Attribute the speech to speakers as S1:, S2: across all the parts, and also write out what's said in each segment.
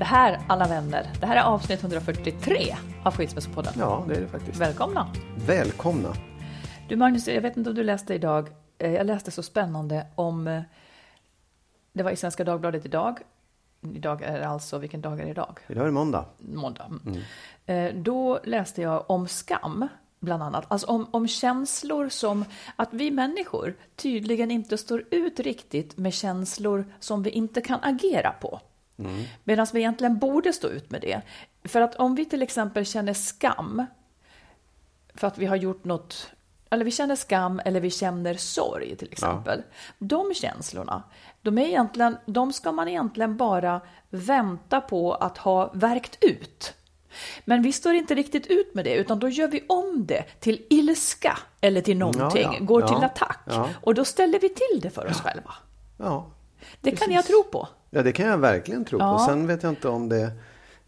S1: Det här, alla vänner, det här är avsnitt 143 av Skilsmässopodden.
S2: Ja, det är det faktiskt.
S1: Välkomna!
S2: Välkomna.
S1: Du Magnus, jag vet inte om du läste idag, eh, jag läste så spännande om, eh, det var i Svenska Dagbladet idag, idag är det alltså, vilken dag är det idag?
S2: Idag är det måndag.
S1: Måndag. Mm. Eh, Då läste jag om skam, bland annat. Alltså om, om känslor som att vi människor tydligen inte står ut riktigt med känslor som vi inte kan agera på. Medan vi egentligen borde stå ut med det. För att om vi till exempel känner skam för att vi har gjort något, eller vi känner skam eller vi känner sorg till exempel. De känslorna, de, är egentligen, de ska man egentligen bara vänta på att ha verkt ut. Men vi står inte riktigt ut med det, utan då gör vi om det till ilska eller till någonting,
S2: Ja, ja,
S1: går
S2: ja,
S1: till attack.
S2: ja.
S1: Och då ställer vi till det för oss själva.
S2: Ja.
S1: Det kan
S2: Precis.
S1: jag tro på.
S2: Ja, det kan jag verkligen tro
S1: Ja.
S2: på. Sen vet jag inte om det...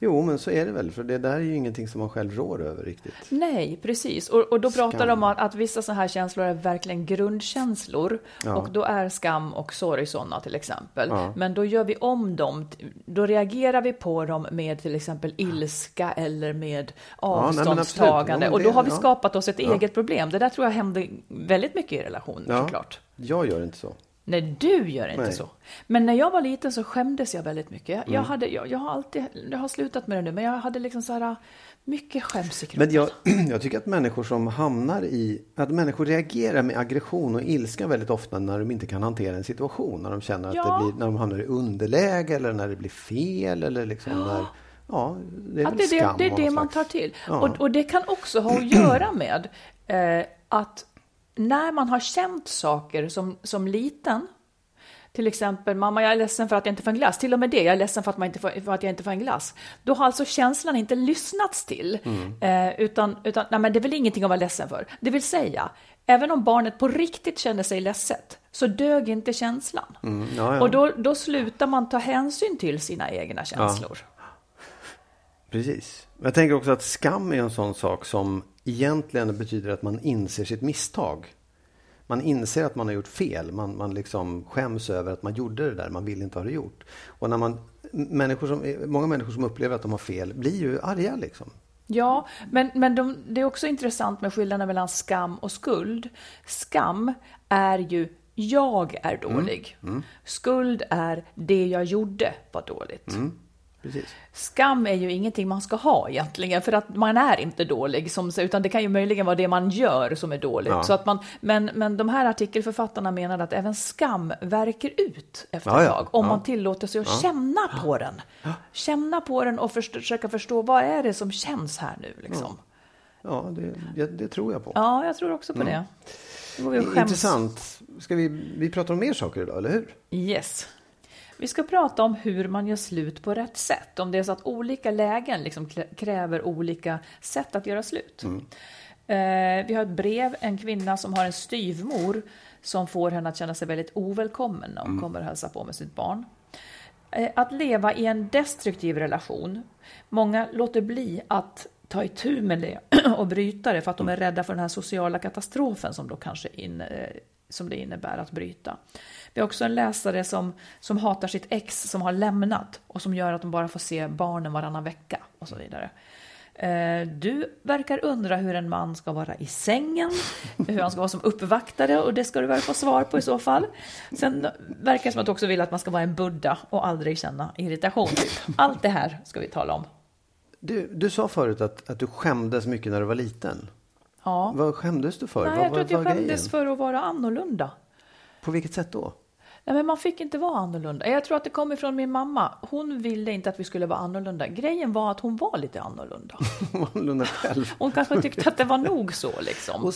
S2: Jo, men så är det väl. För det där är ju ingenting som man själv rår över riktigt.
S1: Nej, precis. Och, och då pratar
S2: Skam.
S1: de om att, att vissa sådana här känslor är verkligen grundkänslor.
S2: Ja.
S1: Och då är skam och sorg sådana till exempel.
S2: Ja.
S1: Men då gör vi om dem. Då reagerar vi på dem med till exempel ilska eller med avståndstagande.
S2: Ja,
S1: och då har vi skapat oss ett eget problem. Det där tror jag händer väldigt mycket i relationer såklart.
S2: Jag gör inte så.
S1: Nej, du gör inte
S2: Nej.
S1: så. Men när jag var liten så skämdes jag väldigt mycket. Jag,
S2: Mm.
S1: jag, hade, jag, jag har alltid, jag har slutat med det nu, men jag hade liksom så här mycket skäms i kroppen.
S2: Men jag, jag tycker att människor som hamnar i... Att människor reagerar med aggression och ilska väldigt ofta när de inte kan hantera en situation. När de känner att
S1: Ja.
S2: det blir... När de hamnar i underläge eller när det blir fel eller liksom när... Ja, det är
S1: Att det, det, det är det man tar till.
S2: Ja.
S1: Och, och det kan också ha att göra med eh, att när man har känt saker som, som liten, till exempel mamma jag är ledsen för att jag inte får en glass, till och med det, jag är ledsen för att, man inte får, för att jag inte får en glass. Då har alltså känslan inte lyssnats till,
S2: Mm.
S1: eh, utan, utan nej, men det är väl ingenting att vara ledsen för. Det vill säga, även om barnet på riktigt känner sig ledset, så dög inte känslan.
S2: Mm, ja, ja.
S1: Och då, då slutar man ta hänsyn till sina egna känslor.
S2: Precis. Jag tänker också att skam är en sån sak som egentligen betyder att man inser sitt misstag. Man inser att man har gjort fel. Man, man liksom skäms över att man gjorde det där. Man vill inte ha det gjort. Och när man, människor som, många människor som upplever att de har fel blir ju arga. Liksom.
S1: Ja, men, men de, det är också intressant med skillnaden mellan skam och skuld. Skam är ju jag är dålig. Skuld är det jag gjorde var dåligt.
S2: Precis.
S1: Skam är ju ingenting man ska ha egentligen, för att man är inte dålig, som, utan det kan ju möjligen vara det man gör som är dåligt.
S2: Ja.
S1: Så att man, men, men de här artikelförfattarna menar att även skam verkar ut efter
S2: Ja,
S1: ett tag, om
S2: Ja.
S1: man tillåter sig att känna på den. Känna på den och först, försöka förstå vad är det som känns här nu. Liksom.
S2: Ja, det, det, det tror jag på.
S1: Ja, jag tror också på
S2: Mm.
S1: det. Skäms.
S2: Intressant. Ska vi, vi pratar om mer saker idag, eller hur?
S1: Yes. Vi ska prata om hur man gör slut på rätt sätt. Om det är så att olika lägen liksom kräver olika sätt att göra slut. Eh, vi har ett brev, en kvinna som har en styvmor som får henne att känna sig väldigt ovälkommen när hon kommer och hälsar på med sitt barn. Eh, Att leva i en destruktiv relation. Många låter bli att ta itu med det och bryta det för att de är rädda för den här sociala katastrofen som då kanske in, eh, som det innebär att bryta. Vi har också en läsare som, som hatar sitt ex som har lämnat och som gör att de bara får se barnen varannan vecka och så vidare. Eh, Du verkar undra hur en man ska vara i sängen, hur han ska vara som uppvaktare och det ska du väl få svar på i så fall. Sen verkar det som att du också vill att man ska vara en buddha och aldrig känna irritation. Allt det här ska vi tala om.
S2: Du, du sa förut att, att du skämdes mycket när du var liten.
S1: Ja.
S2: Vad skämdes du för?
S1: Nej,
S2: vad,
S1: jag tror att jag skämdes
S2: grejen?
S1: för att vara annorlunda.
S2: På vilket sätt då?
S1: Nej, men man fick inte vara annorlunda. Jag tror att det kom ifrån min mamma. Hon ville inte att vi skulle vara annorlunda. Grejen var att hon var lite annorlunda.
S2: Annorlunda själv.
S1: Hon kanske tyckte att det var nog så liksom.
S2: Och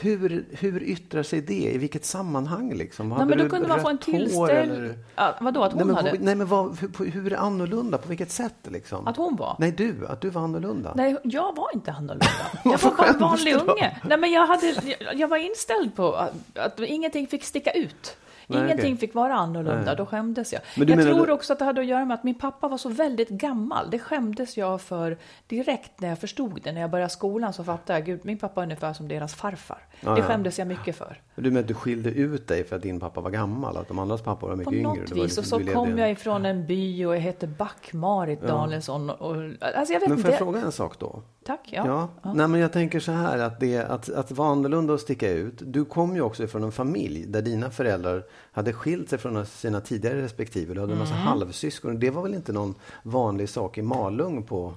S2: hur, hur yttrar sig det? I vilket sammanhang liksom?
S1: Nej,
S2: Hade
S1: men då
S2: du
S1: kunde man få en
S2: rött hår,
S1: tillställ...
S2: eller?
S1: Ja, vadå, att hon
S2: Nej, men,
S1: hade...
S2: nej, men vad, hur, hur annorlunda? På vilket sätt liksom?
S1: Att hon var?
S2: Nej, du. Att du var annorlunda.
S1: Nej, jag var inte annorlunda. Jag var bara en vanlig unge. Nej, men jag, hade, jag, jag var inställd på att, att ingenting fick sticka ut.
S2: Nej,
S1: Ingenting
S2: okej.
S1: fick vara annorlunda,
S2: Nej.
S1: då skämdes jag.
S2: Men
S1: jag tror
S2: du-
S1: också att det hade att göra med att min pappa var så väldigt gammal. Det skämdes jag för direkt när jag förstod det. När jag började skolan så fattade jag, gud, min pappa är ungefär som deras farfar.
S2: Ja,
S1: det
S2: ja.
S1: skämdes jag mycket för.
S2: Du menar att du skilde ut dig för att din pappa var gammal? Att de andras pappor var mycket
S1: På
S2: yngre?
S1: något
S2: Det var
S1: vis.
S2: liksom-
S1: Och så kom jag ifrån en by och jag hette Back-Marit Danielsson. Och, alltså jag vet
S2: Men får jag
S1: inte.
S2: fråga en sak då?
S1: Tack,
S2: Ja.
S1: ja. ja.
S2: Nej, men jag tänker så här att, det, att, att vara annorlunda och sticka ut. Du kom ju också från en familj där dina föräldrar hade skilt sig från sina tidigare respektive. Du hade en massa
S1: Mm.
S2: halvsyskon. Det var väl inte någon vanlig sak i Malung på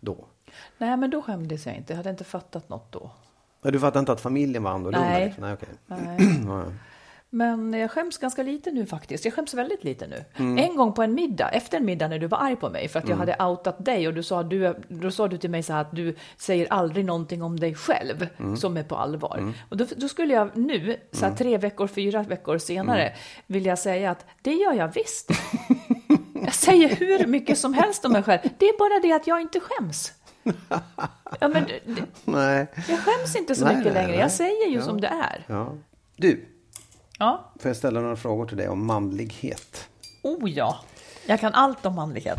S2: då?
S1: Nej, men då skämdes jag inte. Jag hade inte fattat något då.
S2: Du fattade inte att familjen var annorlunda?
S1: Nej.
S2: Liksom. Nej, okej.
S1: Nej. Men jag skäms ganska lite nu faktiskt. Jag skäms väldigt lite nu.
S2: Mm.
S1: En gång på en middag, efter en middag när du var arg på mig för att jag hade outat dig och du sa, du, då sa du till mig så här att du säger aldrig någonting om dig själv
S2: Mm.
S1: som är på allvar. Och då, då skulle jag nu, så här tre veckor, fyra veckor senare,
S2: Mm.
S1: vill jag säga att det gör jag visst. jag säger hur mycket som helst om mig själv. Det är bara det att jag inte skäms. Ja, men det,
S2: Nej.
S1: jag skäms inte så
S2: Nej,
S1: mycket
S2: nej,
S1: längre. Jag säger ju
S2: Ja.
S1: som det är.
S2: Ja. Du,
S1: Ja.
S2: får jag ställa några frågor till dig om manlighet?
S1: Oh ja. Jag kan allt om manlighet.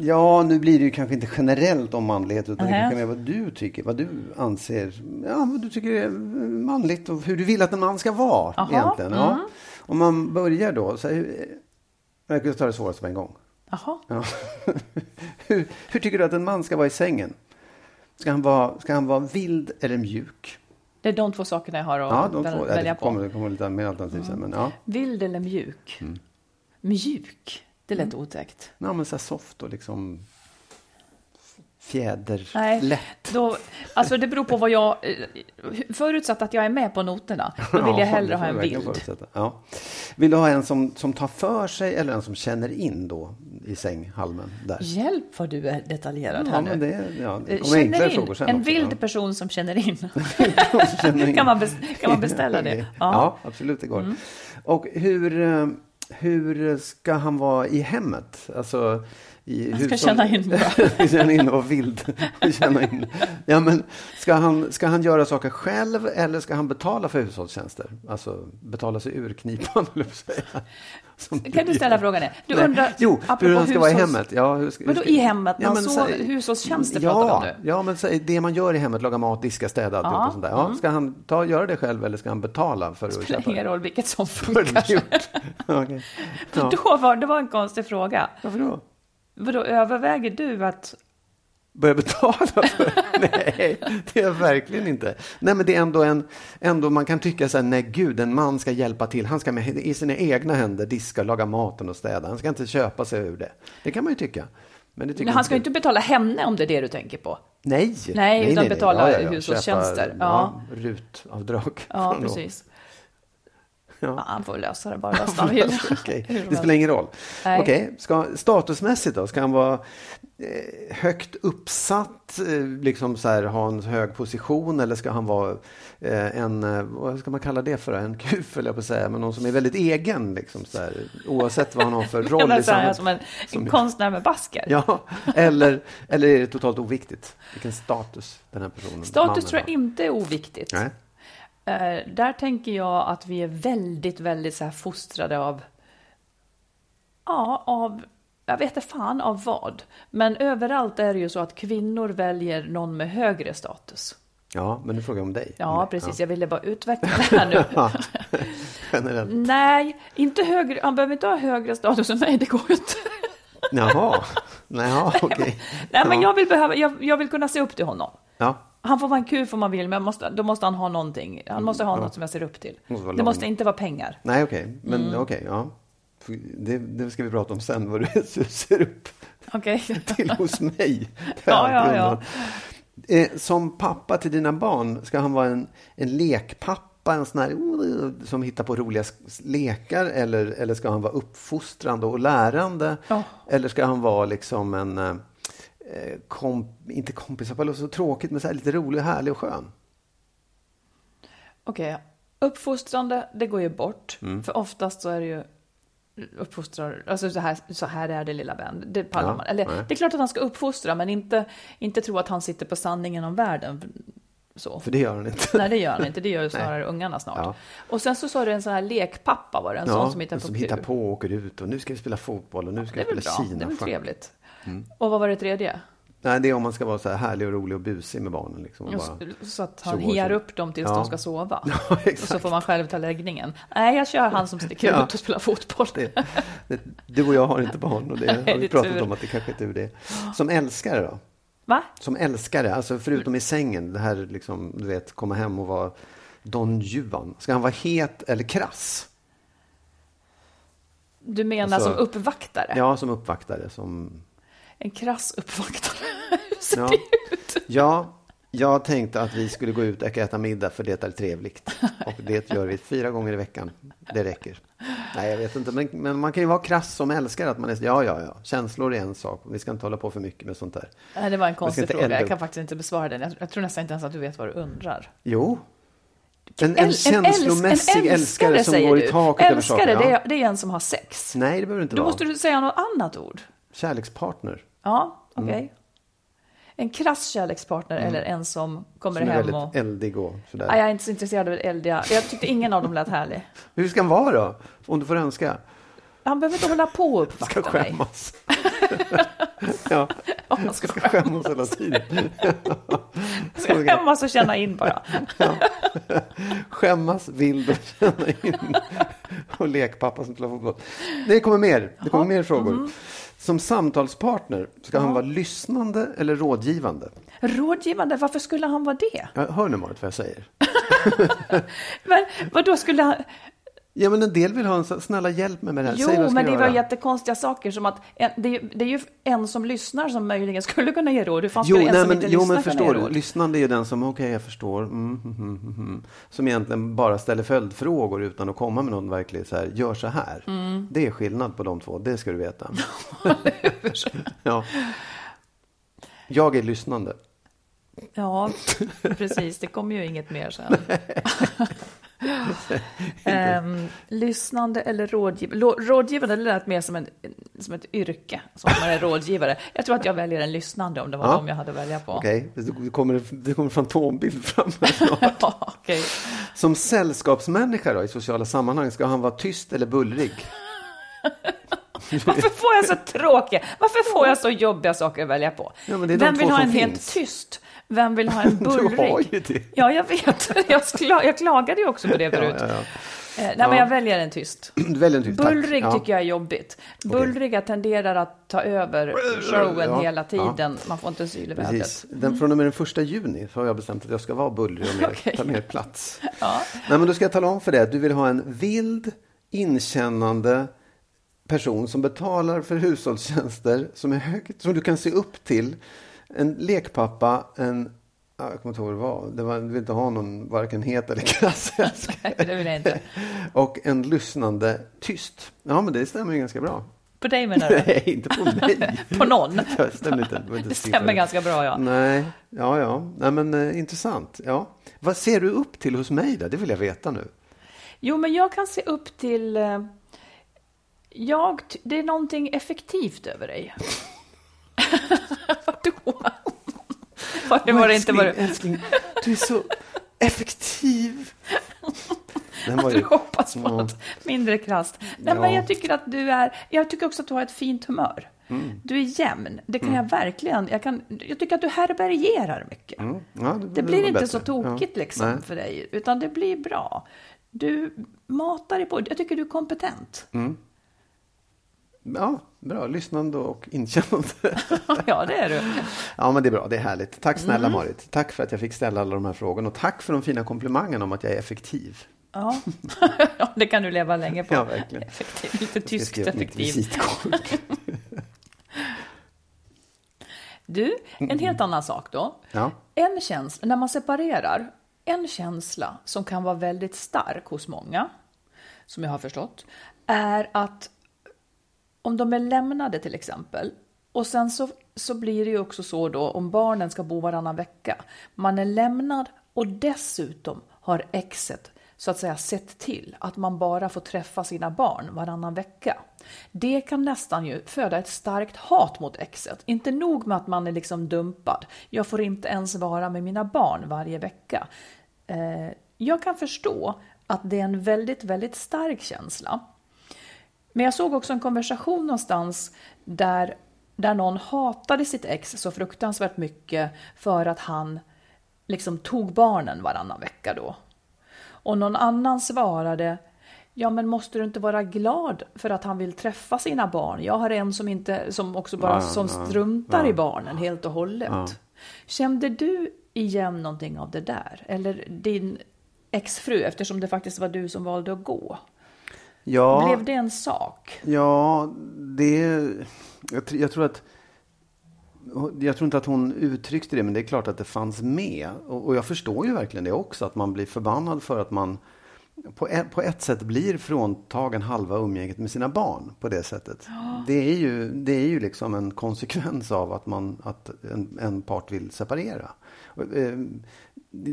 S2: Ja, nu blir det ju kanske inte generellt om manlighet utan det
S1: Nej.
S2: kanske mer vad du tycker, vad du anser, ja, vad du tycker är manligt och hur du vill att en man ska vara
S1: Aha,
S2: egentligen. Ja.
S1: mm.
S2: Om man börjar då, så här, jag kan ta det svåraste på en gång.
S1: Jaha.
S2: Ja. hur, hur tycker du att en man ska vara i sängen? Ska han vara, ska han vara vild eller mjuk?
S1: Det är de två sakerna jag har att
S2: Ja, de två. Ja,
S1: välja
S2: det
S1: på.
S2: kommer, det kommer lite mer alternativ sen. Men ja.
S1: Vild eller mjuk?
S2: Mm.
S1: Mjuk? Det lät otäckt.
S2: ja, men så soft och liksom fjäder,
S1: Nej,
S2: lätt.
S1: då, alltså det beror på vad jag... eh, Förutsatt att jag är med på noterna, då vill jag
S2: Ja,
S1: hellre ha en
S2: förutsätta. Ja. Vill du ha en som, som tar för sig eller en som känner in då i sänghalmen? Där?
S1: Hjälp vad du är detaljerad
S2: Ja,
S1: här
S2: men
S1: nu.
S2: det, ja, det
S1: Eh,
S2: kommer enklare
S1: Känner
S2: frågor
S1: in,
S2: sen
S1: en
S2: också,
S1: vild
S2: ja.
S1: person som känner in.
S2: Känner in.
S1: kan, man kan man beställa det?
S2: Ja,
S1: Ja. Mm.
S2: absolut det går. Och hur, eh, hur ska han vara i hemmet? Alltså, i
S1: Han ska känna in bara.
S2: känna in och vild. känna in. Ja, men ska, han, ska han göra saker själv eller ska han betala för hushållstjänster? Alltså betala sig ur knipan, att säga. Som
S1: Kan du ställa frågan? igen? Du
S2: Nej.
S1: undrar,
S2: jo, hur han ska vara i hemmet. Ja, hur ska, hur ska-
S1: i hemmet? Man
S2: men
S1: så- hushållstjänster
S2: ja,
S1: pratar om nu.
S2: Ja, men säg det man gör i hemmet, laga mat, diska, städa,
S1: Ja,
S2: och sånt där. Ja, Ska han ta, göra det själv eller ska han betala för att
S1: spelar
S2: köpa
S1: ingen
S2: det?
S1: roll vilket som
S2: det
S1: funkar.
S2: Okej. Ja.
S1: Då var, det var en konstig fråga.
S2: Varför då?
S1: Vadå, överväger du att...
S2: Börja betala för Nej, det är jag verkligen inte. Nej, men det är ändå en, ändå man kan tycka så här, nej gud, en man ska hjälpa till. Han ska med, i sina egna händer diska, laga maten och städa. Han ska inte köpa sig ur det. Det kan man ju tycka. Men
S1: Nej, han ska ju
S2: inte
S1: betala henne om det är det du tänker på.
S2: Nej,
S1: Nej, utan betala hushållstjänster.
S2: Köpa,
S1: Ja.
S2: ja, rutavdrag.
S1: Ja, precis. Ja, han får lösa det bara bäst han vill. Som
S2: Det spelar ingen roll. Okej, ska, statusmässigt då? Ska han vara eh, högt uppsatt, eh, liksom så här, ha en hög position eller ska han vara eh, en, vad ska man kalla det för, en kuf eller jag på att säga, men någon som är väldigt egen, liksom så här, oavsett vad han har för roll i samhället.
S1: som en
S2: Som-
S1: konstnär med basker.
S2: Ja, eller, eller är det totalt oviktigt? Vilken status den här personen
S1: Status tror jag
S2: har?
S1: inte är oviktigt.
S2: Nej.
S1: Eh, där tänker jag att vi är väldigt, väldigt så här fostrade av, ja, av, jag vet inte fan av vad. Men överallt är det ju så att kvinnor väljer någon med högre status.
S2: Ja, men nu frågar jag om dig.
S1: Ja, precis. Jag ville bara utveckla det här nu.
S2: Ja. Generellt.
S1: Nej, inte högre. Han behöver inte ha högre status än mig, det går ju inte.
S2: Jaha, Jaha okej.
S1: Nej, men
S2: Ja.
S1: jag vill, behöva, jag, jag vill kunna se upp till honom.
S2: Ja,
S1: Han får vara en kuf om man vill, men måste, då måste han ha någonting. Han måste ha något som jag ser upp till.
S2: Måste
S1: det måste inte vara pengar.
S2: nej okej. Men
S1: Mm.
S2: okej, ja. Det, det ska vi prata om sen, vad du ser upp
S1: Okej.
S2: till hos mig.
S1: Ja, ja, ja.
S2: Eh, Som pappa till dina barn, ska han vara en, en lekpappa, en sån här som hittar på roliga lekar eller, eller ska han vara uppfostrande och lärande?
S1: Ja.
S2: Eller ska han vara liksom en, eh, kom, inte kompis, det låter så tråkigt, men så lite rolig, härlig och skön?
S1: Okej, uppfostrande, det går ju bort.
S2: Mm.
S1: För oftast så är det ju uppfostrar, alltså så här, så här är det lilla vän. Det pallar
S2: Ja,
S1: man. Eller,
S2: nej.
S1: det är klart att han ska uppfostra, men inte, inte tro att han sitter på sanningen om världen. Så.
S2: För det gör han inte.
S1: Nej, det gör han inte. Det gör ju snarare ungarna snart.
S2: Ja.
S1: Och sen så sa du en sån här lekpappa var det, en sån som hittar på
S2: som hittar på och åker ut och nu ska vi spela fotboll och nu ska vi spela Kina.
S1: det är väl trevligt.
S2: Mm.
S1: Och vad var det tredje?
S2: Nej, det är om man ska vara så här härlig och rolig och busig med barnen. Liksom, och bara...
S1: så att han
S2: tjo.
S1: upp dem tills
S2: Ja.
S1: de ska sova.
S2: Ja,
S1: och så får man själv ta läggningen. Nej, jag kör han som sticker
S2: Ja.
S1: ut och spelar fotboll.
S2: Det, det, du och jag har inte barn och det
S1: Nej,
S2: har
S1: det
S2: vi
S1: är
S2: pratat
S1: tur.
S2: om att det kanske är tur det. Som älskare då?
S1: Va?
S2: Som älskare, alltså förutom i sängen, det här liksom, du vet, komma hem och vara Don Juan. Ska han vara het eller krass?
S1: Du menar
S2: Alltså-
S1: som uppvaktare?
S2: Ja, som uppvaktare. Som,
S1: En krass uppvaktare? Hur ser
S2: ja.
S1: det ut?
S2: ja, jag tänkte att vi skulle gå ut och äta middag för det är trevligt. Och det gör vi fyra gånger i veckan. Det räcker. Nej, jag vet inte. Men, men man kan ju vara krass som älskare. Att man är, ja, ja, ja. Känslor är en sak. Vi ska inte hålla på för mycket med sånt där.
S1: Nej, det var en konstig fråga. Jag kan faktiskt inte besvara den. Jag, jag tror nästan inte ens att du vet vad du undrar.
S2: Jo. En,
S1: En-
S2: en känslomässig
S1: en
S2: älskare som
S1: säger
S2: går
S1: du.
S2: i taket över
S1: Älskare,
S2: saker.
S1: det,
S2: Ja.
S1: är, det är en som har sex.
S2: Nej, det behöver inte
S1: Då
S2: vara.
S1: måste du säga något annat ord.
S2: Kärlekspartner.
S1: Ja, okej.
S2: Mm.
S1: En krass kärlekspartner eller en som kommer
S2: Som är
S1: hem
S2: väldigt
S1: och...
S2: eldig och sådär.
S1: Nej, jag är inte så intresserad av eldiga. Jag tyckte ingen av dem lät härlig.
S2: Hur ska han vara då? Om du får önska.
S1: Han behöver inte hålla på och
S2: Ska
S1: uppvakta mig.
S2: skämmas. ja,
S1: Om han ska
S2: ska skämmas hela tiden.
S1: Ska skämmas och känna in bara.
S2: Skämmas, vild och känna in. Och lekpappa som spelar fotboll. Det kommer mer. Det kommer mer frågor.
S1: Mm.
S2: Som samtalspartner, ska han vara lyssnande eller rådgivande?
S1: Rådgivande, varför skulle han vara det?
S2: Jag hör nu Marit vad jag säger.
S1: Men vad då skulle han...
S2: Ja, men en del vill ha en så- snälla hjälp med det här. Säg vad
S1: Jo,
S2: jag ska
S1: men det var
S2: göra.
S1: jättekonstiga saker som att en, det, är, det är ju en som lyssnar som möjligen skulle kunna ge råd. Hur fan
S2: Jo,
S1: skulle en
S2: nej,
S1: som
S2: men,
S1: inte
S2: jo,
S1: lyssnar
S2: men förstår du? Lyssnande är ju den som, okej, jag förstår. Mm, mm, mm, mm, mm. Som egentligen bara ställer följdfrågor utan att komma med någon verklig så här, gör så här.
S1: Mm.
S2: Det är skillnad på de två, det ska du veta. ja. Jag är lyssnande.
S1: Ja, precis. Det kommer ju inget mer sen. Ehm, lyssnande eller rådgivande? Rådgivande lät mer som, en, som ett yrke, som man är rådgivare. Jag tror att jag väljer en lyssnande om det var
S2: Ja.
S1: dem jag hade att välja på.
S2: Okej, det kommer, det kommer en fantombild fram här snart.
S1: Ja, okej.
S2: Som sällskapsmänniska då, i sociala sammanhang, ska han vara tyst eller bullrig?
S1: Varför får jag så tråkiga, varför får jag så jobbiga saker att välja på?
S2: Ja, men det är de
S1: Vem vill ha en helt
S2: finns.
S1: tyst? Vem vill ha en
S2: Du har
S1: bullrig?
S2: ju det.
S1: Ja, jag vet. Jag, skla, jag klagade ju också på det förut.
S2: Ja, ja,
S1: Eh, nej, men jag väljer en tyst.
S2: Du väljer en tyst, tack.
S1: Bullrig
S2: Ja.
S1: tycker jag är jobbigt. Bullriga tenderar att ta över showen
S2: Ja,
S1: hela tiden. Man får inte syl i vädret.
S2: Den, från och med den första juni så har jag bestämt att jag ska vara bullrig och mer,
S1: Okej.
S2: ta mer plats.
S1: Ja.
S2: Nej, men då ska jag tala om för dig att du vill ha en vild, inkännande person som betalar för hushållstjänster som är högt, som du kan se upp till. En lekpappa, en Ja, jag kommer inte ihåg vad det var. Det var, jag vill inte ha någon varken het eller krass
S1: Nej, det vill jag inte.
S2: Och en lyssnande tyst. Ja, men det stämmer ju ganska bra.
S1: På dig menar du?
S2: Nej, inte på mig.
S1: På någon?
S2: Det stämmer inte. Det, inte
S1: Det stämmer ganska bra, ja.
S2: Nej, ja, ja. Nej, men eh, intressant. Ja. Vad ser du upp till hos mig då? Det vill jag veta nu.
S1: Jo, men jag kan se upp till... eh, Jag, det är någonting effektivt över dig. Vadå? Var det, var det inte vad du...
S2: älskling, du är så effektiv. Den var
S1: Att
S2: ju-
S1: du hoppas på något mindre krasst. Nej,
S2: Ja.
S1: men jag tycker att du är... Jag tycker också att du har ett fint humör.
S2: Mm.
S1: Du är jämn. Det kan jag verkligen... Jag, kan, jag tycker att du härbärgerar mycket.
S2: Mm. Ja,
S1: Det blir
S2: var
S1: inte
S2: bättre.
S1: så tokigt
S2: Ja.
S1: liksom
S2: Nej.
S1: för dig, utan det blir bra. Du matar dig på. Jag tycker du är kompetent.
S2: Ja, bra. Lyssnande och inkännande.
S1: ja, det är du.
S2: Ja, men det är bra. Det är härligt. Tack snälla
S1: Mm.
S2: Marit. Tack för att jag fick ställa alla de här frågorna. Och tack för de fina komplimangerna om att jag är effektiv.
S1: Ja. ja, det kan du leva länge på.
S2: Ja, verkligen.
S1: Effektiv. Lite tyskt effektiv. Du, en helt annan sak då.
S2: Ja.
S1: En känsla, när man separerar, en känsla som kan vara väldigt stark hos många, som jag har förstått, är att om de är lämnade till exempel, och sen så, så blir det ju också så då om barnen ska bo varannan vecka, man är lämnad och dessutom har exet så att säga sett till att man bara får träffa sina barn varannan vecka. Det kan nästan ju föda ett starkt hat mot exet. Inte nog med att man är liksom dumpad. Jag får inte ens vara med mina barn varje vecka. Eh, jag kan förstå att det är en väldigt, väldigt stark känsla. Men jag såg också en konversation någonstans där, där någon hatade sitt ex så fruktansvärt mycket för att han liksom tog barnen varannan vecka då. Och någon annan svarade Ja, men måste du inte vara glad för att han vill träffa sina barn? Jag har en som, inte, som också bara
S2: Ja,
S1: som
S2: ja,
S1: struntar
S2: ja.
S1: i barnen helt och hållet. Kände du igen någonting av det där? Eller din exfru, eftersom det faktiskt var du som valde att gå?
S2: Ja,
S1: Blev det en sak?
S2: ja det... Jag, jag tror att... Jag tror inte att hon uttryckte det, men det är klart att det fanns med. Och, och jag förstår ju verkligen det också, att man blir förbannad för att man på ett, på ett sätt blir fråntagen halva umgänget med sina barn på det sättet. Det, är ju, det är ju liksom en konsekvens av att, man, att en, en part vill separera. Eh,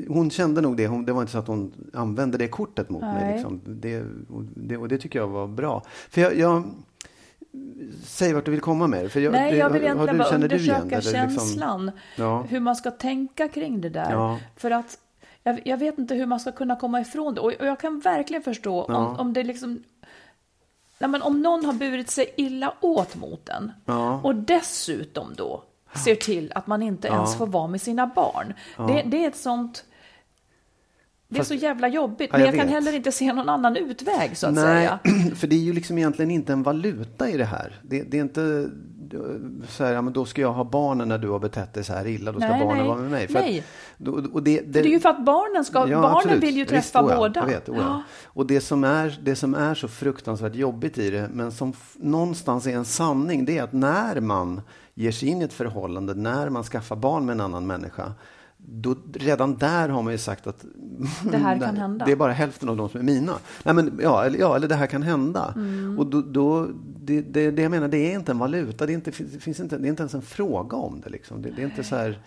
S2: hon kände nog det, hon, det var inte så att hon använde det kortet mot mig.
S1: Nej.
S2: Liksom. Det, och, det, och det tycker jag var bra. För jag, jag Säg vart du vill komma med. För jag,
S1: Nej,
S2: det,
S1: jag vill
S2: har
S1: egentligen
S2: du-
S1: bara
S2: du igen
S1: undersöka?
S2: Eller liksom-
S1: känslan.
S2: Ja.
S1: Hur man ska tänka kring det där.
S2: Ja.
S1: För att jag, jag vet inte hur man ska kunna komma ifrån det. Och, och jag kan verkligen förstå
S2: Ja.
S1: om, om det liksom... Nej, men om någon har burit sig illa åt mot en
S2: Ja.
S1: och dessutom då ser till att man inte ens får vara med sina barn. Det, det är ett sånt... Det är
S2: Fast-
S1: så jävla jobbigt,
S2: Ja,
S1: men
S2: jag
S1: jag, kan heller inte se någon annan utväg så att
S2: Nej,
S1: säga.
S2: för det är ju liksom egentligen inte en valuta i det här. Det, det är inte så här, ja, men då ska jag ha barnen när du har betett dig så här illa, då ska
S1: Nej,
S2: barnen
S1: nej.
S2: vara med mig. För
S1: Nej.
S2: Att, och det, det,
S1: det är ju för att barnen ska... barnen
S2: absolut.
S1: vill ju
S2: Visst,
S1: träffa
S2: oh ja,
S1: båda.
S2: Jag vet, oh ja. Och det som, är, det som är så fruktansvärt jobbigt i det, men som någonstans är en sanning, det är att när man ger sig in i ett förhållande, när man skaffar barn med en annan människa, då, redan där har man ju sagt att
S1: Det här kan hända.
S2: Det är bara hälften av de som är mina. Nej, men, ja, eller, ja, eller det här kan hända.
S1: Mm.
S2: Och då, då, det, det, det jag menar, det är inte en valuta. Det är inte, det finns inte, det är inte ens en fråga om det. Liksom. Det, det är inte så här,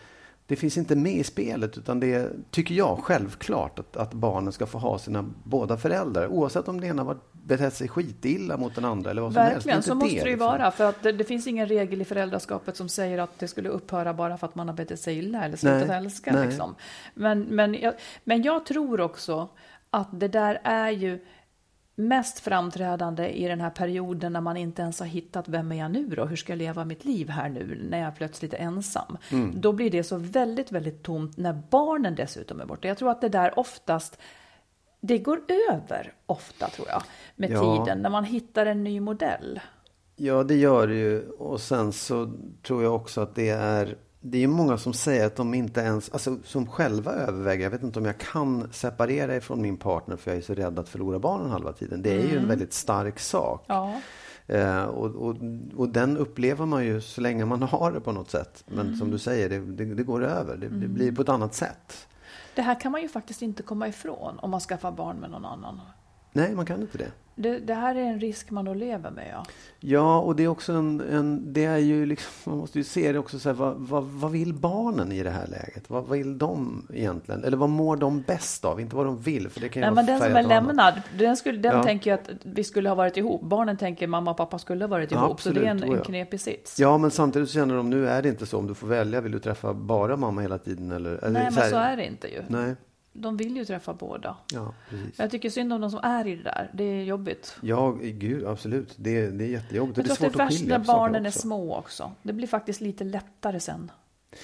S2: det finns inte med i spelet, utan det är, tycker jag, självklart att, att barnen ska få ha sina båda föräldrar. Oavsett om den ena har betett sig skitilla mot den andra eller vad som helst.
S1: Verkligen,
S2: är
S1: så måste det ju
S2: liksom.
S1: vara. För att det, det finns ingen regel i föräldraskapet som säger att det skulle upphöra bara för att man har betett sig illa eller slutat
S2: Nej,
S1: älska.
S2: nej.
S1: Liksom. Men, men, jag, men jag tror också att det där är ju mest framträdande i den här perioden när man inte ens har hittat vem är jag nu då? Hur ska jag leva mitt liv här nu när jag plötsligt är ensam?
S2: Mm.
S1: Då blir det så väldigt, väldigt tomt när barnen dessutom är borta. Jag tror att det där oftast det går över ofta tror jag med
S2: Ja.
S1: tiden när man hittar en ny modell.
S2: Ja, det gör det ju. Och sen så tror jag också att det är det är många som säger att de inte ens, alltså som själva överväger, jag vet inte om jag kan separera ifrån min partner för jag är så rädd att förlora barnen halva tiden. Det är ju en väldigt stark sak.
S1: Ja.
S2: Eh, och, och, och den upplever man ju så länge man har det på något sätt. Men
S1: Mm.
S2: som du säger, det, det, det går över. Det, det blir på ett annat sätt.
S1: Det här kan man ju faktiskt inte komma ifrån om man skaffar barn med någon annan.
S2: Nej, man kan inte det.
S1: Det, det här är en risk man då lever med. Ja.
S2: Ja, och det är också en, en det är ju liksom, man måste ju se det också så här, vad, vad, vad vill barnen i det här läget? Vad, vad vill de egentligen? Eller vad mår de bäst av? Inte vad de vill, för det kan ju
S1: Nej, men den som är
S2: av annat.
S1: lämnad, den, skulle, den
S2: Ja.
S1: tänker jag att vi skulle ha varit ihop. Barnen tänker mamma och pappa skulle ha varit
S2: Ja,
S1: ihop. så det är en,
S2: absolut,
S1: en
S2: ja.
S1: knepig sits.
S2: Ja, men samtidigt så känner de, nu är det inte så. Om du får välja, vill du träffa bara mamma hela tiden? Eller, eller
S1: Nej, men
S2: här-
S1: så är det inte ju.
S2: Nej,
S1: De vill ju träffa båda.
S2: ja, precis.
S1: Jag tycker synd om de som är i det där. Det är jobbigt.
S2: Ja, gud, absolut. Det, det är jättejobbigt.
S1: Jag
S2: det är
S1: tror att det är värst när barnen är små också. Det blir faktiskt lite lättare sen.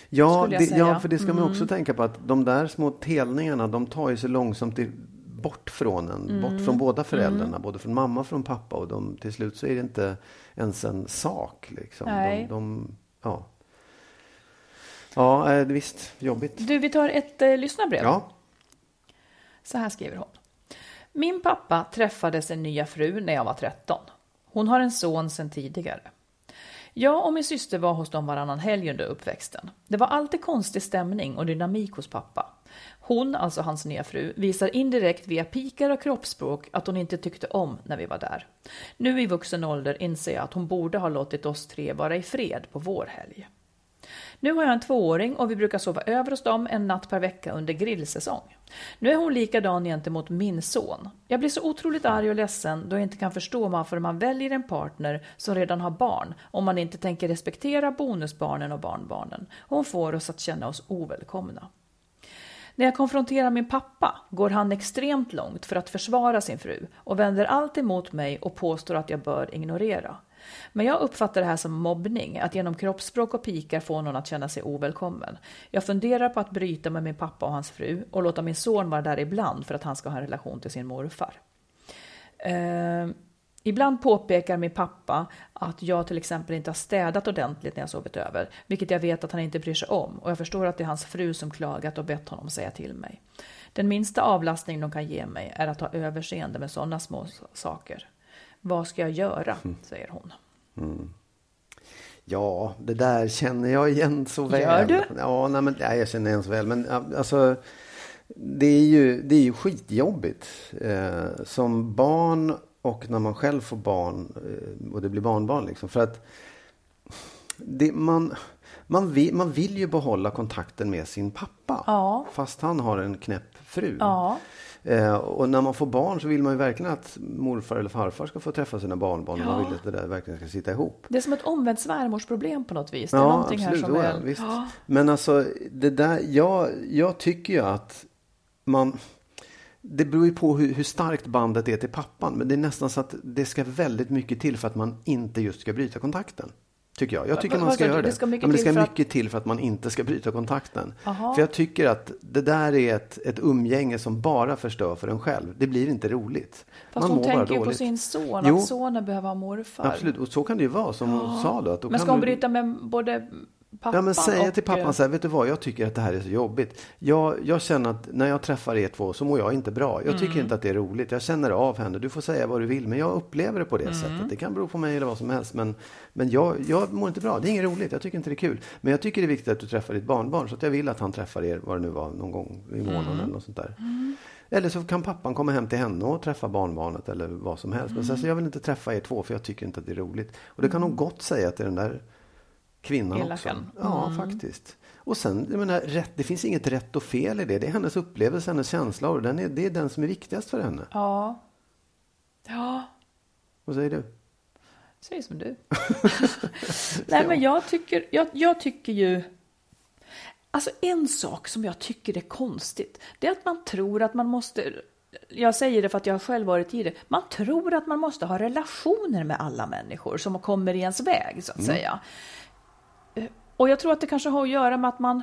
S2: Ja, det.
S1: Mm.
S2: ja, för det ska man också tänka på att de där små telningarna, de tar ju sig långsamt bort från en,
S1: Mm.
S2: bort från båda föräldrarna, både från mamma och från pappa. Och de, till slut så är det inte ens en sak. Liksom.
S1: Nej.
S2: De, de, ja. ja, eh, visst, jobbigt.
S1: Du, vi tar ett eh, lyssnarbrev.
S2: Ja,
S1: så här skriver hon. Min pappa träffade sin nya fru när jag var 13. Hon har en son sedan tidigare. Jag och min syster var hos dem varannan helg under uppväxten. Det var alltid konstig stämning och dynamik hos pappa. Hon, alltså hans nya fru, visar indirekt via pikar och kroppsspråk att hon inte tyckte om när vi var där. Nu i vuxen ålder inser jag att hon borde ha låtit oss tre vara i fred på vår helg. Nu har jag en tvååring och vi brukar sova över hos dem en natt per vecka under grillsäsong. Nu är hon likadan gentemot min son. Jag blir så otroligt arg och ledsen då jag inte kan förstå varför man väljer en partner som redan har barn om man inte tänker respektera bonusbarnen och barnbarnen. Hon får oss att känna oss ovälkomna. När jag konfronterar min pappa går han extremt långt för att försvara sin fru och vänder allt emot mig och påstår att jag bör ignorera. Men jag uppfattar det här som mobbning, att genom kroppsspråk och pikar få någon att känna sig ovälkommen. Jag funderar på att bryta med min pappa och hans fru och låta min son vara där ibland för att han ska ha en relation till sin morfar. Eh, ibland påpekar min pappa att jag till exempel inte har städat ordentligt när jag sovit över, vilket jag vet att han inte bryr sig om och jag förstår att det är hans fru som klagat och bett honom säga till mig. Den minsta avlastning de kan ge mig är att ha överseende med sådana små saker. Vad ska jag göra? säger hon.
S2: ja, det där känner jag igen så väl.
S1: Gör du?
S2: Ja, nej, men, nej, jag känner igen så väl. Men alltså, det är ju, det är ju skitjobbigt. Eh, som barn och när man själv får barn eh, och det blir barnbarn. Liksom, för att det, man, man, vill, man vill ju behålla kontakten med sin pappa.
S1: Ja.
S2: Fast han har en knäpp fru.
S1: Ja.
S2: Eh, och när man får barn så vill man ju verkligen att morfar eller farfar ska få träffa sina barnbarn. Och man vill att det där verkligen ska sitta ihop.
S1: Det är som ett omvänt svärmorsproblem på något vis. Det är någonting här som är...
S2: ja, visst. Men alltså, det där, jag, jag tycker ju att man... Det beror ju på hur, hur starkt bandet är till pappan. Men det är nästan så att det ska väldigt mycket till för att man inte just ska bryta kontakten. Tycker jag. Jag tycker man ska göra det.
S1: Det ska mycket
S2: ja, men det
S1: till
S2: ska
S1: för att-
S2: mycket till för att man inte ska bryta kontakten.
S1: Aha.
S2: För jag tycker att det där är ett, ett umgänge som bara förstör för en själv. Det blir inte roligt.
S1: Fast
S2: man
S1: hon tänker ju på sin son,
S2: Jo.
S1: att sonen behöver ha morfar.
S2: Absolut, och så kan det ju vara som hon sa då. Att
S1: Men ska hon
S2: du-
S1: bryta med både pappan
S2: Ja men säga
S1: och...
S2: till pappan så här, vet du vad, jag tycker att det här är så jobbigt. Jag, jag känner att när jag träffar er två så mår jag inte bra. Jag tycker inte att det är roligt. Jag känner av henne. Du får säga vad du vill, men jag upplever det på det sättet. Det kan bero på mig eller vad som helst, men, men jag, jag mår inte bra. Det är inget roligt. Jag tycker inte det är kul. Men jag tycker det är viktigt att du träffar ditt barnbarn, så att jag vill att han träffar er, vad det nu var, någon gång i månaden eller något sånt där. Eller så kan pappan komma hem till henne och träffa barnbarnet eller vad som helst. Men sen så jag vill inte träffa er två för jag tycker inte att det är roligt. Och det kan hon gott säga till den där kvinnan
S1: Elakan.
S2: också. Ja, faktiskt. Och sen, jag menar, rätt, det finns inget rätt och fel i det. Det är hennes upplevelse, hennes känsla och den är, det är den som är viktigast för henne.
S1: Ja. Ja,
S2: Vad säger du?
S1: säg som du. Nej, men jag tycker, jag, jag tycker ju... Alltså en sak som jag tycker är konstigt, det är att man tror att man måste... Jag säger det för att jag har själv varit i det. Man tror att man måste ha relationer med alla människor som kommer i ens väg, så att säga. Och jag tror att det kanske har att göra med att man...